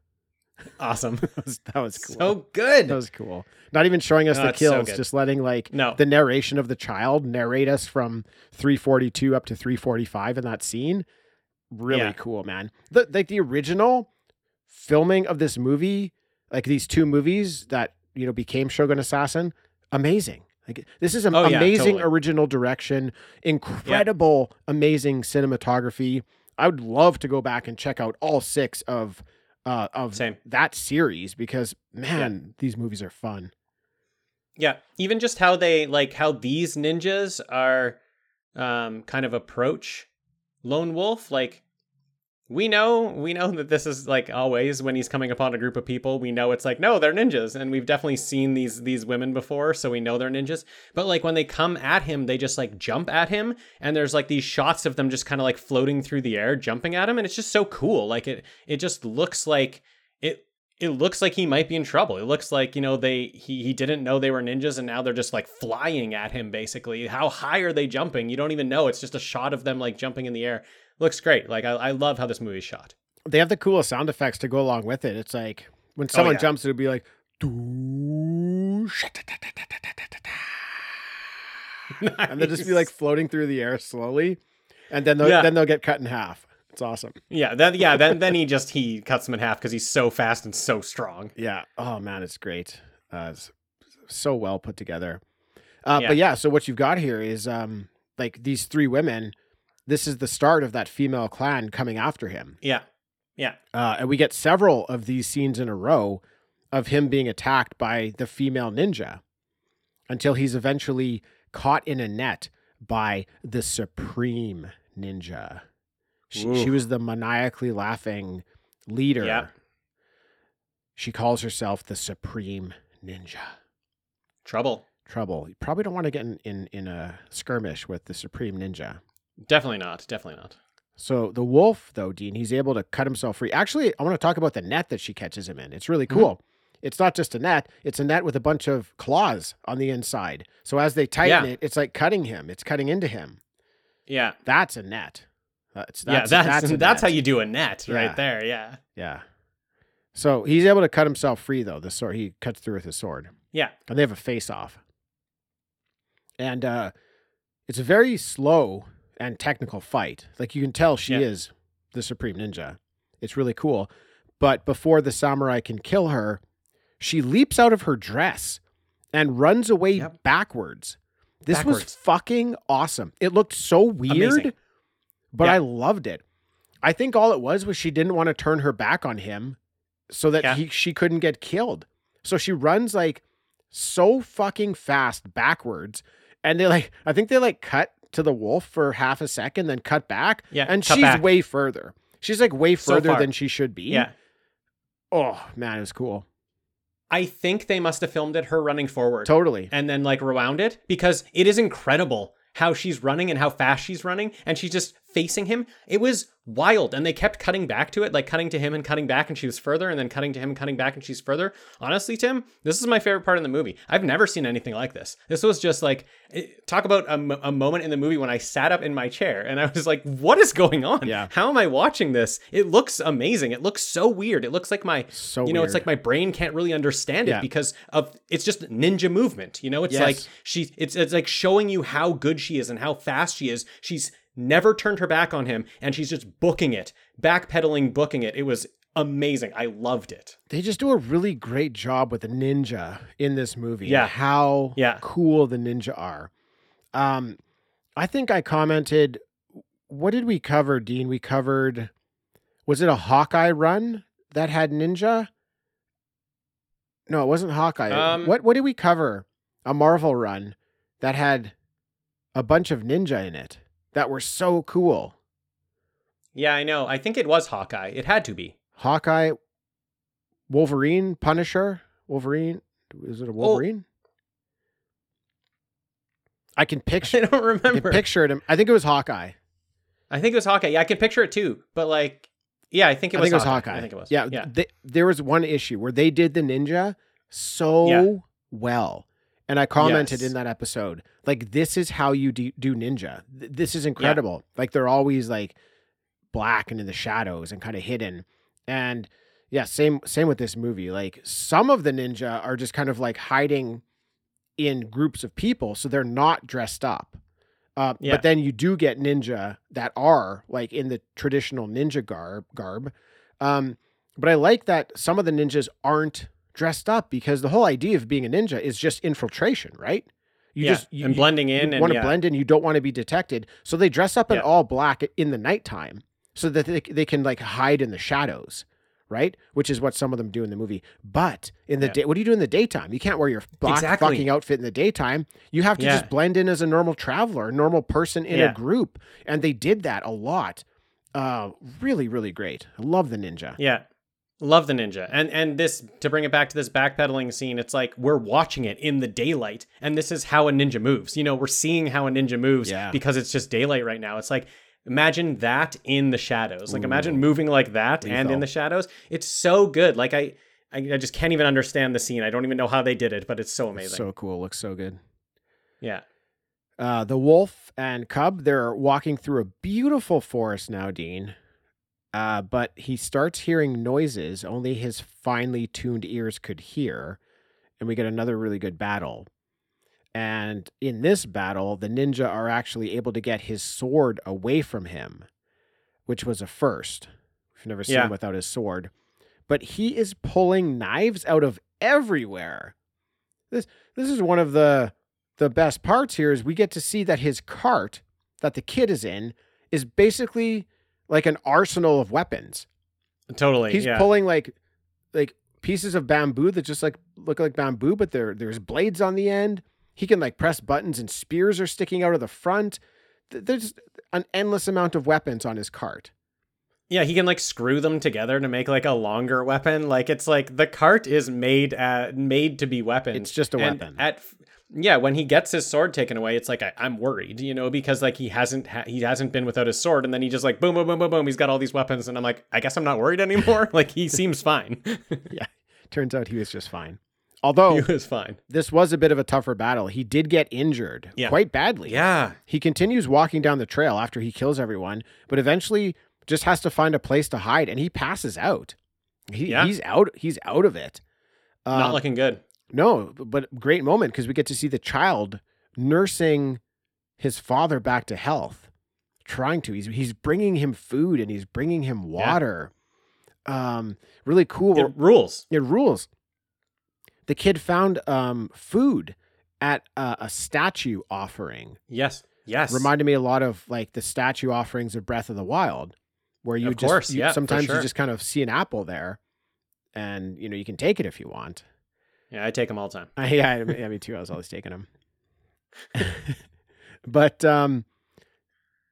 Awesome. that was, that was cool. so good. that was cool. Not even showing us Oh, the it's so kills, just letting like no. the narration of the child narrate us from 342 up to 345 in that scene. Really Yeah. cool, man. The like the original filming of this movie, like these two movies that you know became Shogun Assassin, amazing. Like this is an Oh, yeah, amazing totally. original direction, incredible, amazing cinematography. I would love to go back and check out all six of uh, of Same. that series because man, these movies are fun. Yeah, even just how they like how these ninjas are um kind of approach Lone Wolf like we know we know that this is like always when he's coming upon a group of people we know it's like no they're ninjas and we've definitely seen these these women before so we know they're ninjas but like when they come at him they just like jump at him and there's like these shots of them just kind of like floating through the air jumping at him and it's just so cool like it it just looks like it it looks like he might be in trouble. It looks like, you know, they he he didn't know they were ninjas and now they're just like flying at him basically. How high are they jumping? You don't even know. It's just a shot of them like jumping in the air. Looks great. Like I, I love how this movie's shot. they have the coolest sound effects to go along with it. It's like when someone Oh, yeah. jumps, it'll be like, "Doo, and they'll just be like floating through the air slowly, and then they'll, Yeah. then they'll get cut in half. It's awesome. Yeah, then yeah, then then he just he cuts them in half because he's so fast and so strong. Yeah. Oh man, it's great. Uh, it's so well put together. Uh, Yeah. But yeah, so what you've got here is um, like these three women. This is the start of that female clan coming after him. Yeah. Yeah. Uh, and we get several of these scenes in a row of him being attacked by the female ninja until he's eventually caught in a net by the supreme ninja. She, she was the maniacally laughing leader. Yeah. She calls herself the supreme ninja. Trouble. Trouble. You probably don't want to get in, in, in a skirmish with the supreme ninja. Definitely not. Definitely not. So the wolf, though, Dean, he's able to cut himself free. Actually, I want to talk about the net that she catches him in. It's really Mm-hmm. cool. It's not just a net; it's a net with a bunch of claws on the inside. So as they tighten Yeah. it, it's like cutting him. It's cutting into him. Yeah. That's a net. That's, yeah, that's that's that's, how you do a net Yeah. right there. Yeah. Yeah. So he's able to cut himself free, though. The sword he cuts through with his sword, Yeah. and they have a face off. And uh, it's very slow and technical fight. Like you can tell, she Yeah. is the supreme ninja. It's really cool. But before the samurai can kill her, she leaps out of her dress and runs away Yep. backwards. This was fucking awesome. It looked so weird, Amazing. but Yeah. I loved it. I think all it was was she didn't want to turn her back on him so that Yeah. he she couldn't get killed. So she runs like so fucking fast backwards and they like I think they like cut to the wolf for half a second then cut back Yeah. and she's back. way further. She's like way further far. than she should be. Yeah. Oh, man, it was cool. I think they must have filmed it her running forward. Totally. and then like rewound it because it is incredible how she's running and how fast she's running and she's just facing him. It was wild. And they kept cutting back to it, like cutting to him and cutting back, and she was further, and then cutting to him and cutting back, and she's further. Honestly, Tim, this is my favorite part in the movie. I've never seen anything like this. This was just like, eh, talk about a, m- a moment in the movie when I sat up in my chair and I was like, what is going on? Yeah. How am I watching this? It looks amazing. It looks so weird. It looks like my, So you know, it's like my brain can't really understand it Yeah. because of it's just ninja movement. You know, it's Yes. like she it's it's like showing you how good she is and how fast she is. She's never turned her back on him and she's just booking it, backpedaling, booking it. It was amazing. I loved it. They just do a really great job with the ninja in this movie. Yeah. How Yeah. cool the ninja are. Um, I think I commented, what did we cover, Dean? We covered, was it a Hawkeye run that had ninja? No, it wasn't Hawkeye. Um, what what did we cover? A Marvel run that had a bunch of ninja in it that were so cool. Yeah, I know. I think it was Hawkeye. It had to be. Hawkeye, Wolverine, Punisher, Wolverine. Is it a oh. Wolverine? I can picture. I don't I can remember. picture it. I think it was Hawkeye. I think it was Hawkeye. Yeah, I can picture it too. But like, yeah, I think it I was. think it was Hawkeye. Hawkeye. I think it was. Yeah, yeah. th- there was one issue where they did the ninja so Yeah. well, and I commented Yes. in that episode, like, this is how you do, do ninja. This is incredible. Like they're always like black and in the shadows and kind of hidden, and yeah, same same with this movie. Like some of the ninja are just kind of like hiding in groups of people, so they're not dressed up. Uh, Yeah. But then you do get ninja that are like in the traditional ninja garb. Garb, um, but I like that some of the ninjas aren't dressed up because the whole idea of being a ninja is just infiltration, right? You yeah. just you, and blending in and you want to yeah. blend in. You don't want to be detected, so they dress up in Yeah. all black in the nighttime so that they, they can like hide in the shadows, right? Which is what some of them do in the movie. But in the day, what do you do in the daytime? You can't wear your black Exactly. fucking outfit in the daytime. You have to just blend in as a normal traveler, a normal person in a group, and they did that a lot. Uh, really, really great. I love the ninja. Yeah. Love the ninja. And and this to bring it back to this backpedaling scene, it's like we're watching it in the daylight and this is how a ninja moves. You know, we're seeing how a ninja moves Yeah. because it's just daylight right now. It's like imagine that in the shadows. Like imagine moving like that and in the shadows. It's so good. Like I I, I just can't even understand the scene. I don't even know how they did it, but it's so amazing. So cool. Looks so good. yeah. Uh, the wolf and cub, they're walking through a beautiful forest now, Dean. Uh, but he starts hearing noises only his finely tuned ears could hear. And we get another really good battle. And in this battle, the ninja are actually able to get his sword away from him, which was a first. We've never seen Yeah. him without his sword. But he is pulling knives out of everywhere. This this is one of the the best parts here is we get to see that his cart that the kid is in is basically like an arsenal of weapons. Totally. He's yeah. pulling like like pieces of bamboo that just like look like bamboo, but there there's blades on the end. He can like press buttons and spears are sticking out of the front. There's an endless amount of weapons on his cart. Yeah, he can like screw them together to make like a longer weapon. Like it's like the cart is made uh made to be weapons. It's just a And weapon. At yeah, when he gets his sword taken away, it's like I, I'm worried, you know, because like he hasn't ha- he hasn't been without his sword, and then he just like boom boom boom boom boom. He's got all these weapons, and I'm like, I guess I'm not worried anymore. like he seems fine. Yeah, turns out he was just fine. Although he was fine. this was a bit of a tougher battle. He did get injured Yeah. quite badly. Yeah, He continues walking down the trail after he kills everyone, but eventually just has to find a place to hide and he passes out. He, Yeah. He's out he's out of it. not Um, looking good. No, but great moment because we get to see the child nursing his father back to health. Trying to. He's he's bringing him food and he's bringing him water. Yeah. Um really cool. It rules. It rules. The kid found um food at uh, a statue offering. Yes, yes. Reminded me a lot of like the statue offerings of Breath of the Wild, where you Of just course, you- yeah, sometimes sure. you just kind of see an apple there, and you know you can take it if you want. Yeah, I take them all the time. Uh, yeah, I- yeah, me too. I was always taking them. but um,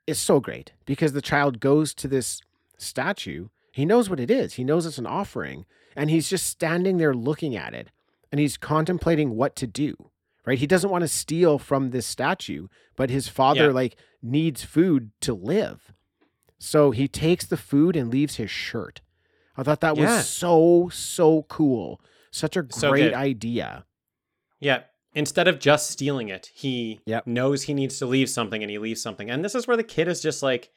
it's so great because the child goes to this statue. He knows what it is. He knows it's an offering, and he's just standing there looking at it, and he's contemplating what to do. Right? He doesn't want to steal from this statue, but his father Yeah. like needs food to live. So he takes the food and leaves his shirt. I thought that Yeah. was so so cool. Such a great idea. Yeah. Instead of just stealing it, he Yep. knows he needs to leave something and he leaves something. And this is where the kid is just like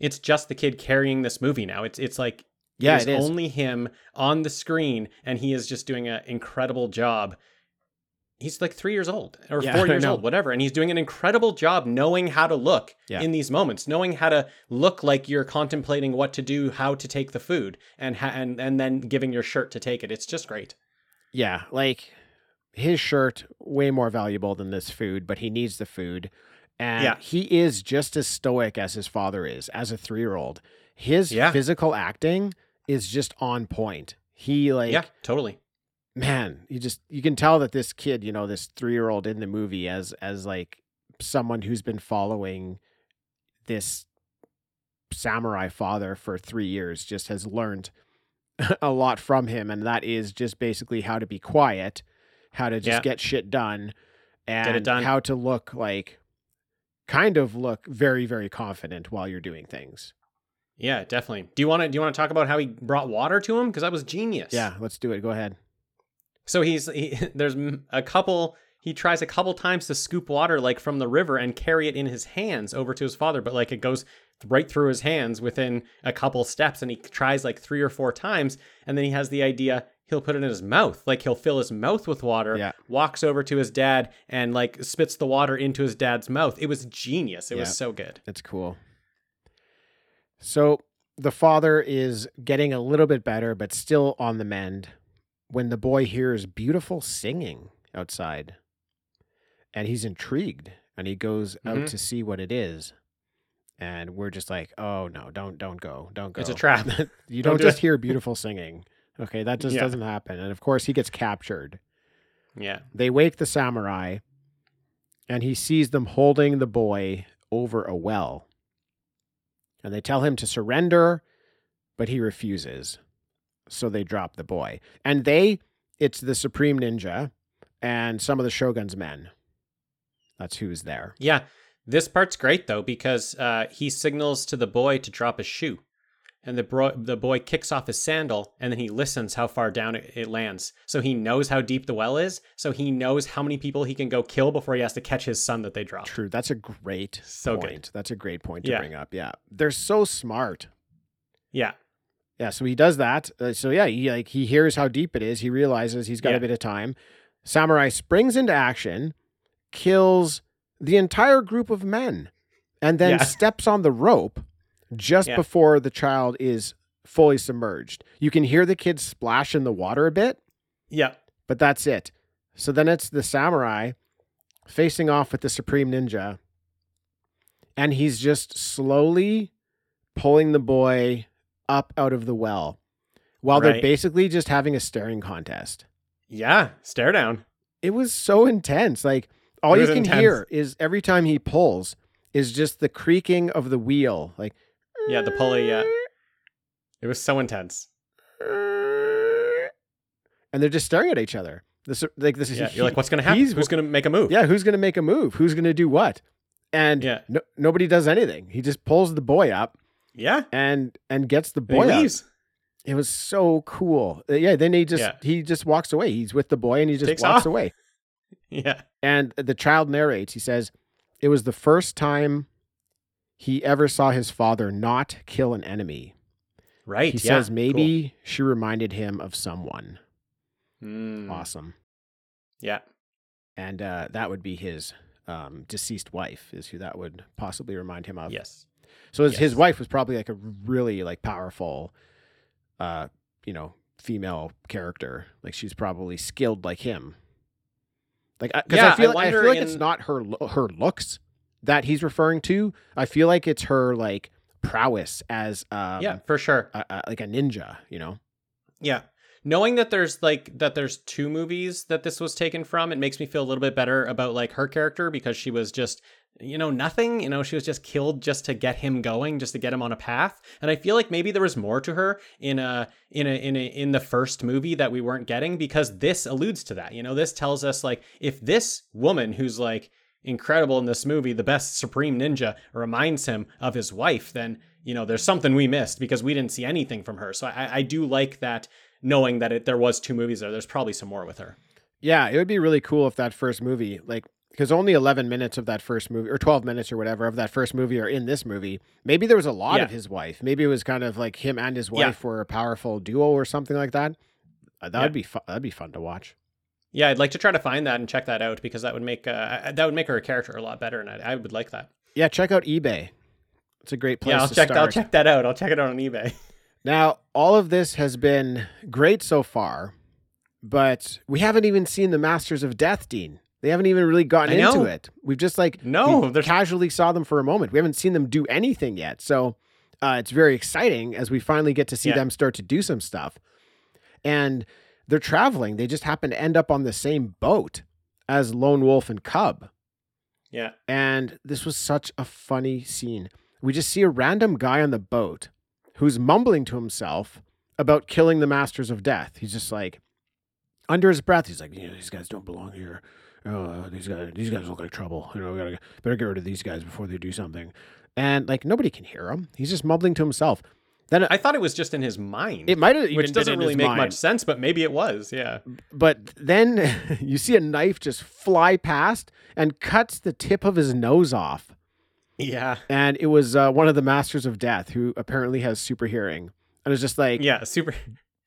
it's just the kid carrying this movie now. It's it's like Yeah, it's it only him on the screen and he is just doing an incredible job. He's like 3 years old or Yeah, 4 years old, whatever, and he's doing an incredible job knowing how to look Yeah. in these moments, knowing how to look like you're contemplating what to do, how to take the food and ha- and and then giving your shirt to take it. It's just great. Yeah, like his shirt way more valuable than this food, but he needs the food. And Yeah. he is just as stoic as his father is as a 3-year-old. His Yeah. physical acting is just on point. He like yeah, totally. Man, you just you can tell that this kid, you know, this three year old in the movie as as like someone who's been following this samurai father for three years just has learned a lot from him, and that is just basically how to be quiet, how to just Yeah. get shit done, and done. how to look like kind of look very, very confident while you're doing things. Yeah, definitely. Do you want to do you want to talk about how he brought water to him because that was genius. Yeah, let's do it. Go ahead. So he's he, there's a couple he tries a couple times to scoop water like from the river and carry it in his hands over to his father, but like it goes right through his hands within a couple steps and he tries like 3 or 4 times and then he has the idea he'll put it in his mouth. Like he'll fill his mouth with water, Yeah. walks over to his dad and like spits the water into his dad's mouth. It was genius. It Yeah. was so good. It's cool. So the father is getting a little bit better, but still on the mend when the boy hears beautiful singing outside. And he's intrigued and he goes out Mhm. to see what it is. And we're just like, oh no, don't don't go. Don't go. It's a trap. you Don't don't, do just it. hear beautiful singing. Okay, that just Yeah. doesn't happen. And of course he gets captured. Yeah. They wake the samurai, and he sees them holding the boy over a well. And they tell him to surrender, but he refuses. So they drop the boy. And they, it's the Supreme Ninja and some of the Shogun's men. That's who's there. Yeah, this part's great though because uh, he signals to the boy to drop his shoe, and the bro- the boy kicks off his sandal, and then he listens how far down it, it lands. So he knows how deep the well is. So he knows how many people he can go kill before he has to catch his son that they dropped. True. That's a great So good. point. That's a great point to Yeah. bring up. Yeah. They're so smart. Yeah, Yeah, so he does that. Uh, so yeah, he like he hears how deep it is. He realizes he's got Yeah. a bit of time. Samurai springs into action, kills the entire group of men, and then Yeah. steps on the rope just Yeah. before the child is fully submerged. You can hear the kid splash in the water a bit, yeah, but that's it. So then it's the samurai facing off with the supreme ninja, and he's just slowly pulling the boy up out of the well while they're basically just having a staring contest. yeah. Stare down. It was so intense. Like all you can intense. hear is every time he pulls is just the creaking of the wheel. Like Yeah, the pulley. Yeah, it was so intense. and they're just staring at each other. This like this is Yeah, you're like, what's gonna happen? he's- Who's gonna make a move? Yeah, who's going to make a move? Who's going to do what? And Yeah. no, nobody does anything. He just pulls the boy up yeah. and and gets the boy leaves. It was so cool. Uh, Yeah, then he just Yeah. he just walks away. He's with the boy and he just Takes walks off. away. Yeah, And the child narrates. He says, "It was the first time he ever saw his father not kill an enemy." right. He yeah, says maybe she reminded him of someone. Mm, Awesome. Yeah. And uh, that would be his um, deceased wife, is who that would possibly remind him of. Yes. So his, his wife was probably like a really like powerful, uh, you know, female character. Like she's probably skilled like him. Like, because Yeah, I feel I like, I feel like it's not her her looks that he's referring to. I feel like it's her like prowess as um, yeah, for sure. a, a, like a ninja. You know, Yeah. Knowing that there's like that there's two movies that this was taken from, it makes me feel a little bit better about like her character because she was just you know nothing, you know, she was just killed just to get him going, just to get him on a path. And I feel like maybe there was more to her in a in a in a in the first movie that we weren't getting because this alludes to that. You know, this tells us like if this woman who's like incredible in this movie, the best supreme ninja reminds him of his wife, then you know, there's something we missed because we didn't see anything from her. So I, I do like that knowing that it, there was two movies there. There's probably some more with her. Yeah, it would be really cool if that first movie, like, because only 11 minutes of that first movie, or 12 minutes or whatever of that first movie are in this movie. Maybe there was a lot Yeah. of his wife. Maybe it was kind of like him and his Yeah. wife were a powerful duo or something like that. Uh, that Yeah. would be fun. That'd be fun to watch. Yeah, I'd like to try to find that and check that out because that would make uh, that would make her a character a lot better, and I, I would like that. Yeah, check out eBay. It's a great place yeah, I'll to check. start. I'll check that out. I'll check it out on eBay. Now, all of this has been great so far, but we haven't even seen the Masters of Death, Dean. They haven't even really gotten I know. into it. We've just like No, there's- casually saw them for a moment. We haven't seen them do anything yet. So uh, it's very exciting as we finally get to see Yeah. them start to do some stuff. And they're traveling. They just happen to end up on the same boat as Lone Wolf and Cub. Yeah, And this was such a funny scene. We just see a random guy on the boat who's mumbling to himself about killing the masters of death. He's just like, under his breath, he's like, you know, these guys don't belong here. Oh, these guys, these guys look like trouble. You know, we gotta better get rid of these guys before they do something. And like nobody can hear him. He's just mumbling to himself. Then I thought it was just in his mind. it might have which doesn't really make mind. much sense, but maybe it was. Yeah. But then you see a knife just fly past and cuts the tip of his nose off. Yeah. and it was uh, one of the masters of death who apparently has super hearing and it's just like Yeah. Super.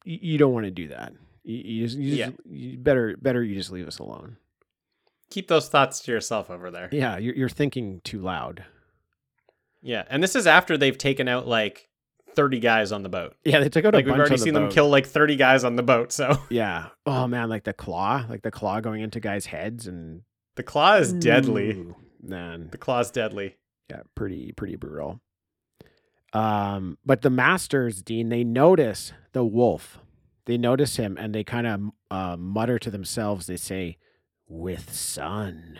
you don't want to do that you, you just, you, just you better better you just leave us alone Keep those thoughts to yourself over there. yeah you're, you're thinking too loud Yeah. And this is after they've taken out like 30 guys on the boat. yeah they took out Like we've already the seen them kill like 30 guys on the boat. So yeah oh man like the claw like the claw going into guys heads and the claw is deadly. Ooh, man The claw's deadly. yeah pretty pretty brutal um but the masters dean they notice the wolf they notice him and they kind of uh, mutter to themselves they say with sun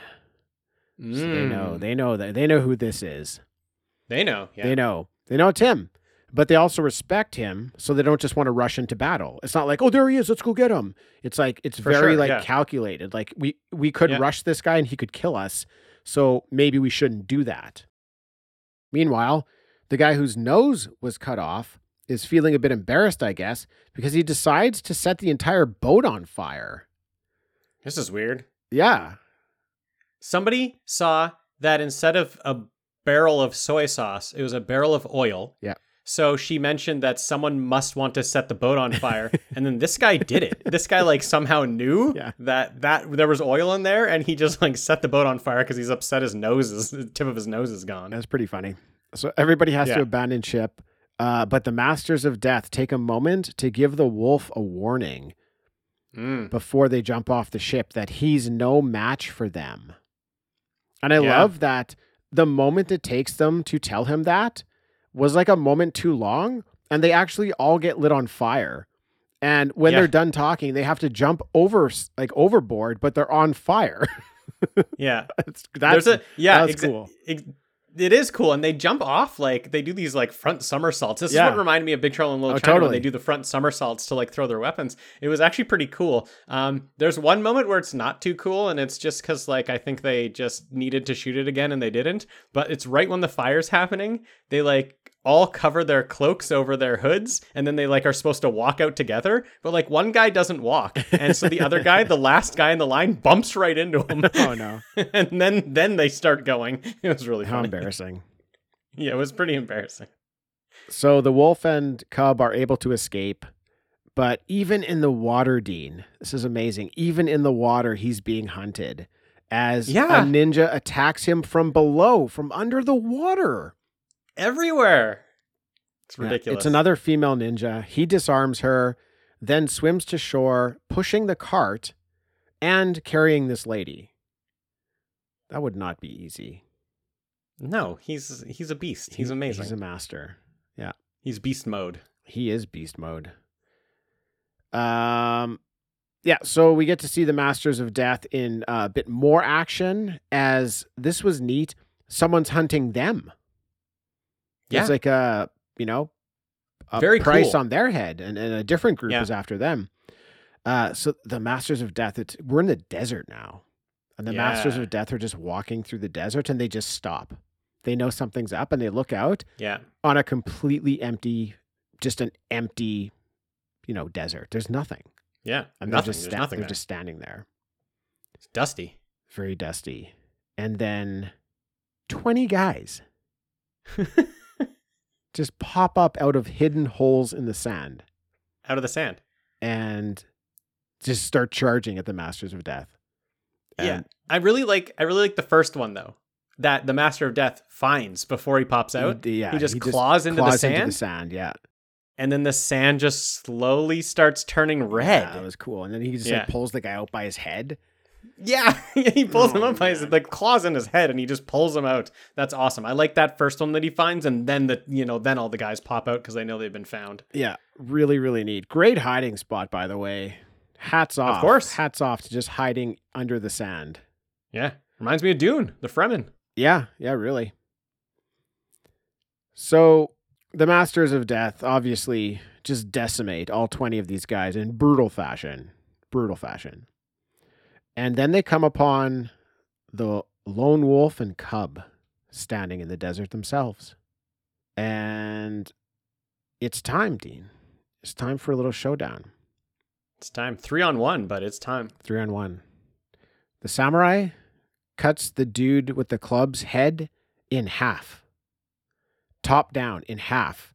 So they know Mm. they know that they know who this is They know. Yeah. they know they know it's him but they also respect him so they don't just want to rush into battle it's not like oh there he is let's go get him it's like it's For very sure, like yeah. calculated like we we could Yeah. rush this guy and he could kill us so maybe we shouldn't do that meanwhile the guy whose nose was cut off is feeling a bit embarrassed i guess because he decides to set the entire boat on fire This is weird. Yeah Somebody saw that instead of a barrel of soy sauce, it was a barrel of oil. Yeah. So she mentioned that someone must want to set the boat on fire, and then this guy did it. This guy like somehow knew Yeah. that that there was oil in there, and he just like set the boat on fire because he's upset. His nose is the tip of his nose is gone. That's pretty funny. So everybody has Yeah. to abandon ship, uh, but the Masters of Death take a moment to give the wolf a warning Mm. before they jump off the ship that he's no match for them. And I Yeah. love that the moment it takes them to tell him that was like a moment too long, and they actually all get lit on fire. And when Yeah. they're done talking, they have to jump over, like overboard, but they're on fire. Yeah. That's, that's There's a yeah, that's exa- cool. ex- it is cool, and they jump off like they do these like front somersaults. This Yeah. is what reminded me of Big Trouble in Little Oh, China when totally. they do the front somersaults to like throw their weapons. It was actually pretty cool. Um, there's one moment where it's not too cool, and it's just because like I think they just needed to shoot it again and they didn't. But it's right when the fire's happening. They like all cover their cloaks over their hoods and then they like are supposed to walk out together but like one guy doesn't walk and so the other guy the last guy in the line bumps right into him Oh no. and then then they start going. It was really How funny. embarrassing. Yeah, it was pretty embarrassing. So the wolf and cub are able to escape, but even in the water, Dean, this is amazing. Even in the water, he's being hunted as Yeah. a ninja attacks him from below, from under the water. Everywhere. It's Yeah, ridiculous. It's another female ninja. He disarms her, then swims to shore, pushing the cart and carrying this lady. That would not be easy. No, he's he's a beast. He's amazing. He's a master. Yeah. He's beast mode. He is beast mode. Um, yeah. So we get to see the Masters of Death in a bit more action. As this was neat. Someone's hunting them. Yeah. It's like a you know a Very price cool. on their head, and, and a different group Yeah. is after them. Uh, so the Masters of Death. It's we're in the desert now, and the Masters of Death are just walking through the desert, and they just stop. They know something's up and they look out Yeah. on a completely empty, just an empty, you know, desert. There's nothing. Yeah. And nothing. they're just sta- nothing they're just standing there, It's dusty. very dusty. And then 20 guys just pop up out of hidden holes in the sand Out of the sand. and just start charging at the Masters of Death. Yeah. I really like I really like the first one though. That the Master of Death finds before he pops out. He, yeah, he just claws into the claws sand? into the sand. Yeah, and then the sand just slowly starts turning red. Yeah, that was cool. And then he just Yeah. like pulls the guy out by his head. Yeah, he pulls him Oh, up by his like claws in his head, and he just pulls him out. That's awesome. I like that first one that he finds, and then the you know then all the guys pop out because they know they've been found. Yeah, really, really neat. Great hiding spot, by the way. Hats off. Of course. Hats off to just hiding under the sand. Yeah, reminds me of Dune, the Fremen. Yeah, yeah, really. So the Masters of Death obviously just decimate all 20 of these guys in brutal fashion. Brutal fashion. And then they come upon the lone wolf and cub standing in the desert themselves. And it's time, Dean. It's time for a little showdown. It's time three on one, but it's time. Three on one. The samurai cuts the dude with the club's head in half, top down in half.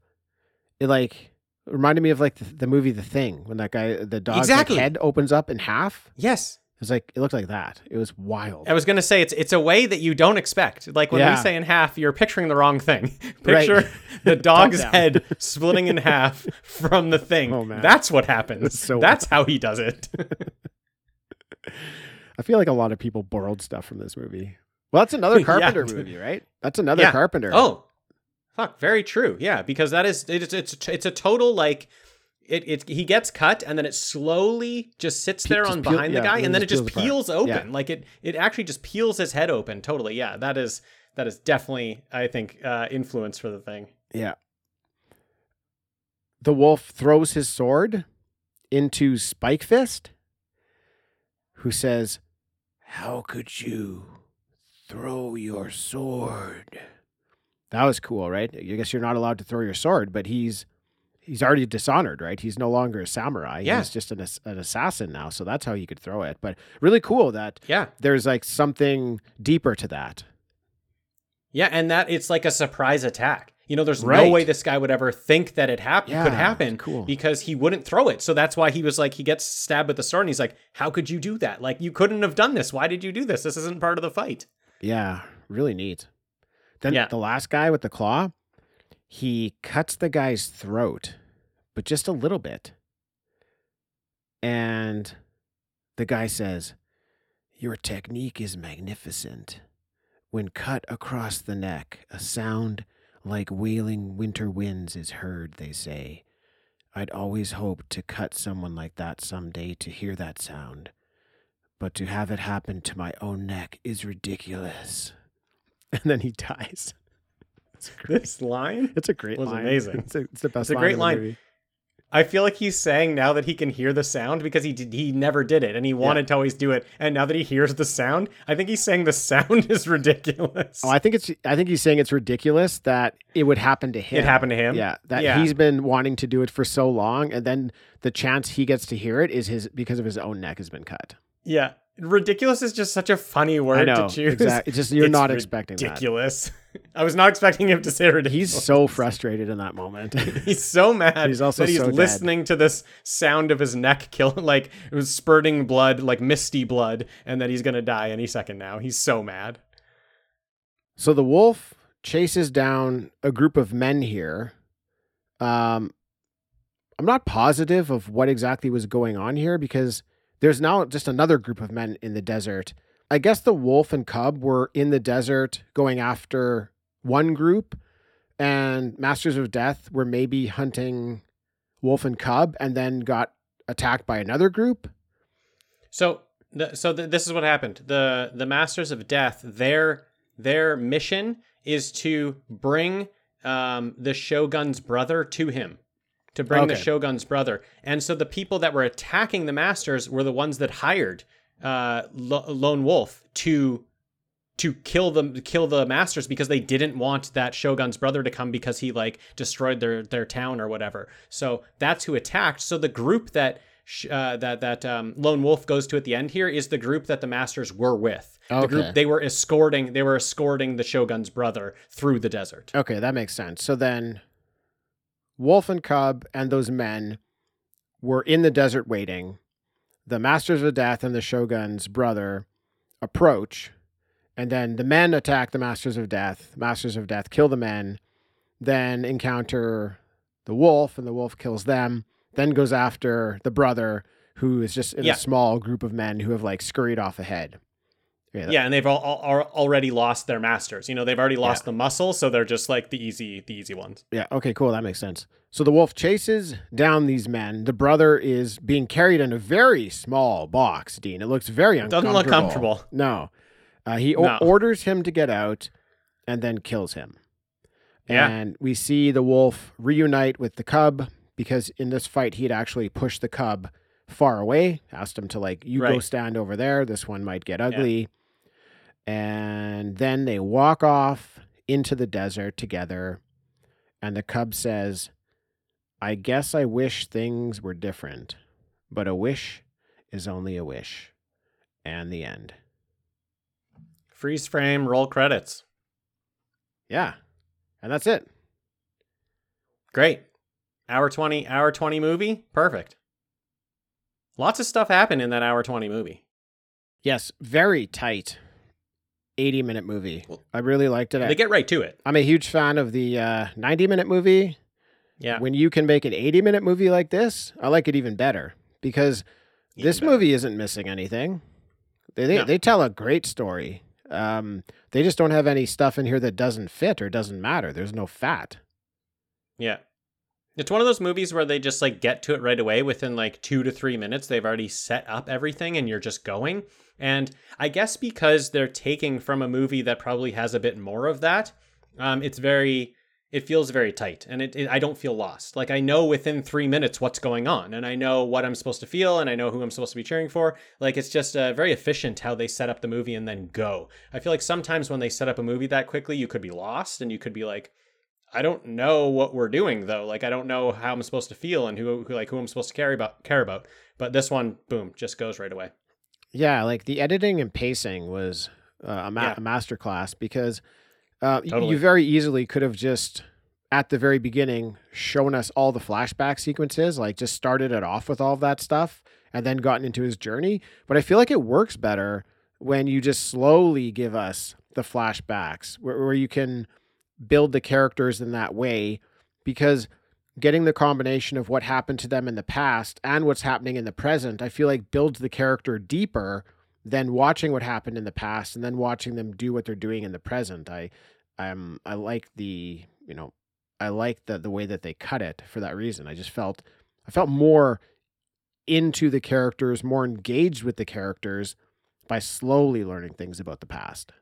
It like reminded me of like the, the movie The Thing when that guy, the dog's like, head opens up in half. Yes, It was like it looked like that. It was wild. I was gonna say it's it's a way that you don't expect. Like when we say in half, you're picturing the wrong thing. Right. Picture the dog's head splitting in half from the thing. Oh, man. That's what happens. That's so That's how he does it. I feel like a lot of people borrowed stuff from this movie. Well, that's another Yeah. Carpenter movie, right? That's another Yeah. Carpenter. Oh, fuck, very true. Yeah, because that is it's it's it's a total like it, it he gets cut and then it slowly just sits there just on peel- behind yeah, the guy and and then it just peels peels open. Like it it actually just peels his head open totally. Yeah, that is that is definitely I think uh influence for the thing. Yeah. The wolf throws his sword into Spike Fist, who says, How could you throw your sword? That was cool, right? I guess you're not allowed to throw your sword, but he's he's already dishonored, right? He's no longer a samurai. Yeah. He's just an, an assassin now, so that's how he could throw it. But really cool that Yeah. there's like something deeper to that. Yeah, and that it's like a surprise attack. You know, there's no way this guy would ever think that it hap- Yeah, could happen cool. because he wouldn't throw it. So that's why he was like, he gets stabbed with the sword and he's like, How could you do that? Like, you couldn't have done this. Why did you do this? This isn't part of the fight. Yeah, really neat. Then Yeah. the last guy with the claw, he cuts the guy's throat, but just a little bit. And the guy says, Your technique is magnificent. When cut across the neck, a sound like wailing winter winds is heard, they say. I'd always hoped to cut someone like that someday to hear that sound. But to have it happen to my own neck is ridiculous. And then he dies. Great. This line? It's a great was line. amazing. It's, a, it's the best It's a line great in line. I feel like he's saying now that he can hear the sound because he did, he never did it and he wanted to always do it. And now that he hears the sound, I think he's saying the sound is ridiculous. Oh, I think it's. I think he's saying it's ridiculous that it would happen to him. It happened to him? Yeah, that Yeah. he's been wanting to do it for so long, and then the chance he gets to hear it is his because of his own neck has been cut. yeah. Ridiculous is just such a funny word I know to choose. exactly. It's just you're It's not expecting that. ridiculous. I was not expecting him to say ridiculous. He's so frustrated in that moment. He's so mad He's also that he's so dead. listening to this sound of his neck kill like it was spurting blood, like misty blood, and that he's gonna die any second now. He's so mad. So the wolf chases down a group of men here. Um, I'm not positive of what exactly was going on here because there's now just another group of men in the desert. I guess the wolf and cub were in the desert going after one group, and Masters of Death were maybe hunting wolf and cub and then got attacked by another group. So, so th- this is what happened. the The Masters of Death, their their mission is to bring um, the Shogun's brother to him, to bring the Shogun's brother. And so the people that were attacking the Masters were the ones that hired uh, Lo- Lone Wolf to to kill the kill the masters because they didn't want that shogun's brother to come because he like destroyed their their town or whatever. So that's who attacked. So the group that sh- uh, that that um, lone wolf goes to at the end here is the group that the masters were with. The Okay. group they were escorting they were escorting the shogun's brother through the desert. Okay, that makes sense. So then Wolf and Cub and those men were in the desert waiting. The Masters of Death and the Shogun's brother approach, and then the men attack the Masters of Death. Masters of Death kill the men, then encounter the wolf, and the wolf kills them, then goes after the brother, who is just in Yeah. a small group of men who have like scurried off ahead. That- Yeah, and they've all, all, are already lost their masters. You know, they've already lost the muscle, so they're just like the easy the easy ones. Yeah. Okay. Cool. That makes sense. So the wolf chases down these men. The brother is being carried in a very small box. Dean. It looks very uncomfortable. Doesn't look comfortable. No. Uh, he o- orders him to get out, and then kills him. Yeah. And we see the wolf reunite with the cub because in this fight he had actually pushed the cub far away. Asked him to like, you go stand over there. This one might get ugly. And then they walk off into the desert together. And the cub says, I guess I wish things were different, but a wish is only a wish. And the end. Freeze frame, roll credits. Yeah. And that's it. Great. Hour 20, hour 20 movie. Perfect. Lots of stuff happened in that hour 20 movie. Yes, very tight 80 minute movie. Well, I really liked it. They get right to it. I'm a huge fan of the uh, 90 minute movie. Yeah. When you can make an 80 minute movie like this, I like it even better because Even this better. movie isn't missing anything. They they, No. they tell a great story. Um, they just don't have any stuff in here that doesn't fit or doesn't matter. There's no fat. Yeah. It's one of those movies where they just like get to it right away within like two to three minutes. They've already set up everything and you're just going. And I guess because they're taking from a movie that probably has a bit more of that, um, it's very, it feels very tight and it, it, I don't feel lost. Like I know within three minutes what's going on and I know what I'm supposed to feel and I know who I'm supposed to be cheering for. Like it's just uh, very efficient how they set up the movie and then go. I feel like sometimes when they set up a movie that quickly, you could be lost and you could be like, I don't know what we're doing though. Like I don't know how I'm supposed to feel and who, who like who I'm supposed to care about care about. But this one, boom, just goes right away. Yeah, like the editing and pacing was uh, a, ma- Yeah. a masterclass because uh, Totally. you very easily could have just at the very beginning shown us all the flashback sequences, like just started it off with all of that stuff and then gotten into his journey. But I feel like it works better when you just slowly give us the flashbacks where, where you can build the characters in that way because getting the combination of what happened to them in the past and what's happening in the present, I feel like builds the character deeper than watching what happened in the past and then watching them do what they're doing in the present. I um I like the, you know, I like the the way that they cut it for that reason. I just felt I felt more into the characters, more engaged with the characters by slowly learning things about the past.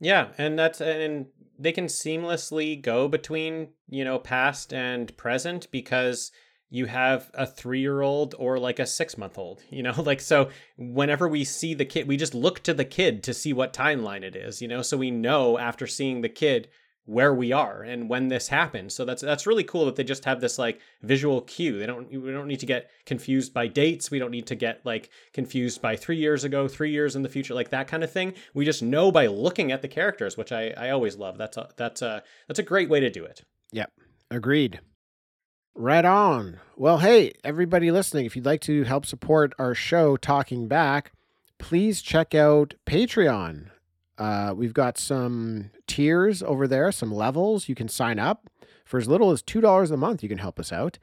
Yeah, and that's and they can seamlessly go between, you know, past and present because you have a 3-year-old or like a 6-month-old, you know? Like so whenever we see the kid, we just look to the kid to see what timeline it is, you know? So we know after seeing the kid where we are and when this happened. So that's that's really cool that they just have this like visual cue. They don't we don't need to get confused by dates. We don't need to get like confused by 3 years ago, 3 years in the future, like that kind of thing. We just know by looking at the characters, which I I always love. That's a that's a that's a great way to do it. Yep. Agreed. Right on. Well, hey, everybody listening, if you'd like to help support our show, Talking Back, please check out Patreon. Uh, we've got some tiers over there, some levels. You can sign up for as little as $2 a month. You can help us out,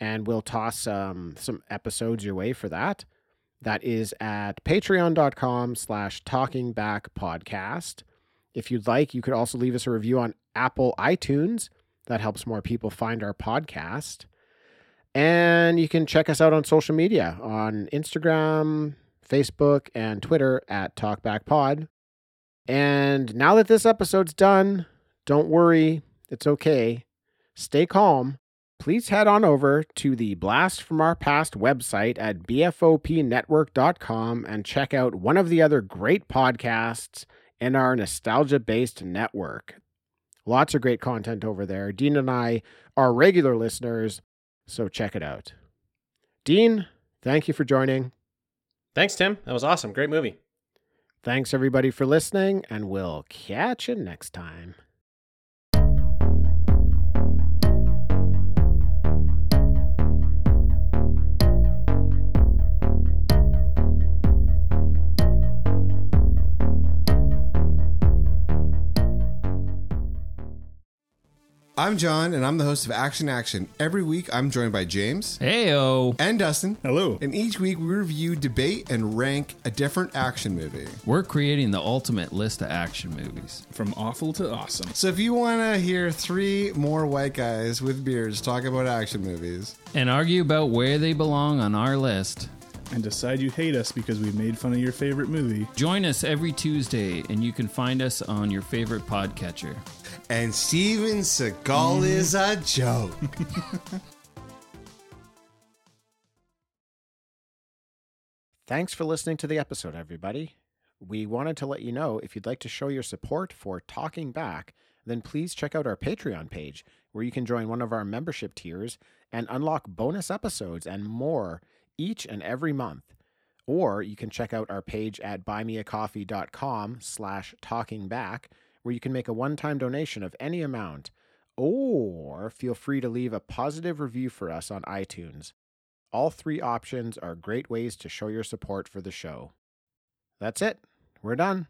and we'll toss um, some episodes your way for that. That is at patreon.com slash talking back podcast. If you'd like, you could also leave us a review on Apple iTunes. That helps more people find our podcast. And you can check us out on social media on Instagram, Facebook, and Twitter at TalkbackPod. And now that this episode's done, don't worry, it's okay. Stay calm. Please head on over to the Blast from Our Past website at bfopnetwork.com and check out one of the other great podcasts in our nostalgia based network. Lots of great content over there. Dean and I are regular listeners, so check it out. Dean, thank you for joining. Thanks, Tim. That was awesome. Great movie. Thanks everybody for listening, and we'll catch you next time. I'm John, and I'm the host of Action Action. Every week, I'm joined by James Heyo. and Dustin. Hello. And each week, we review, debate, and rank a different action movie. We're creating the ultimate list of action movies. From awful to awesome. So if you want to hear three more white guys with beards talk about action movies, And argue about where they belong on our list. And decide you hate us because we made fun of your favorite movie. Join us every Tuesday, and you can find us on your favorite podcatcher. and Steven Seagal is a joke. Thanks for listening to the episode, everybody. We wanted to let you know if you'd like to show your support for Talking Back, then please check out our Patreon page where you can join one of our membership tiers and unlock bonus episodes and more each and every month. Or you can check out our page at buymeacoffee.com slash talking back where you can make a one-time donation of any amount. Or feel free to leave a positive review for us on iTunes. All three options are great ways to show your support for the show. That's it. We're done.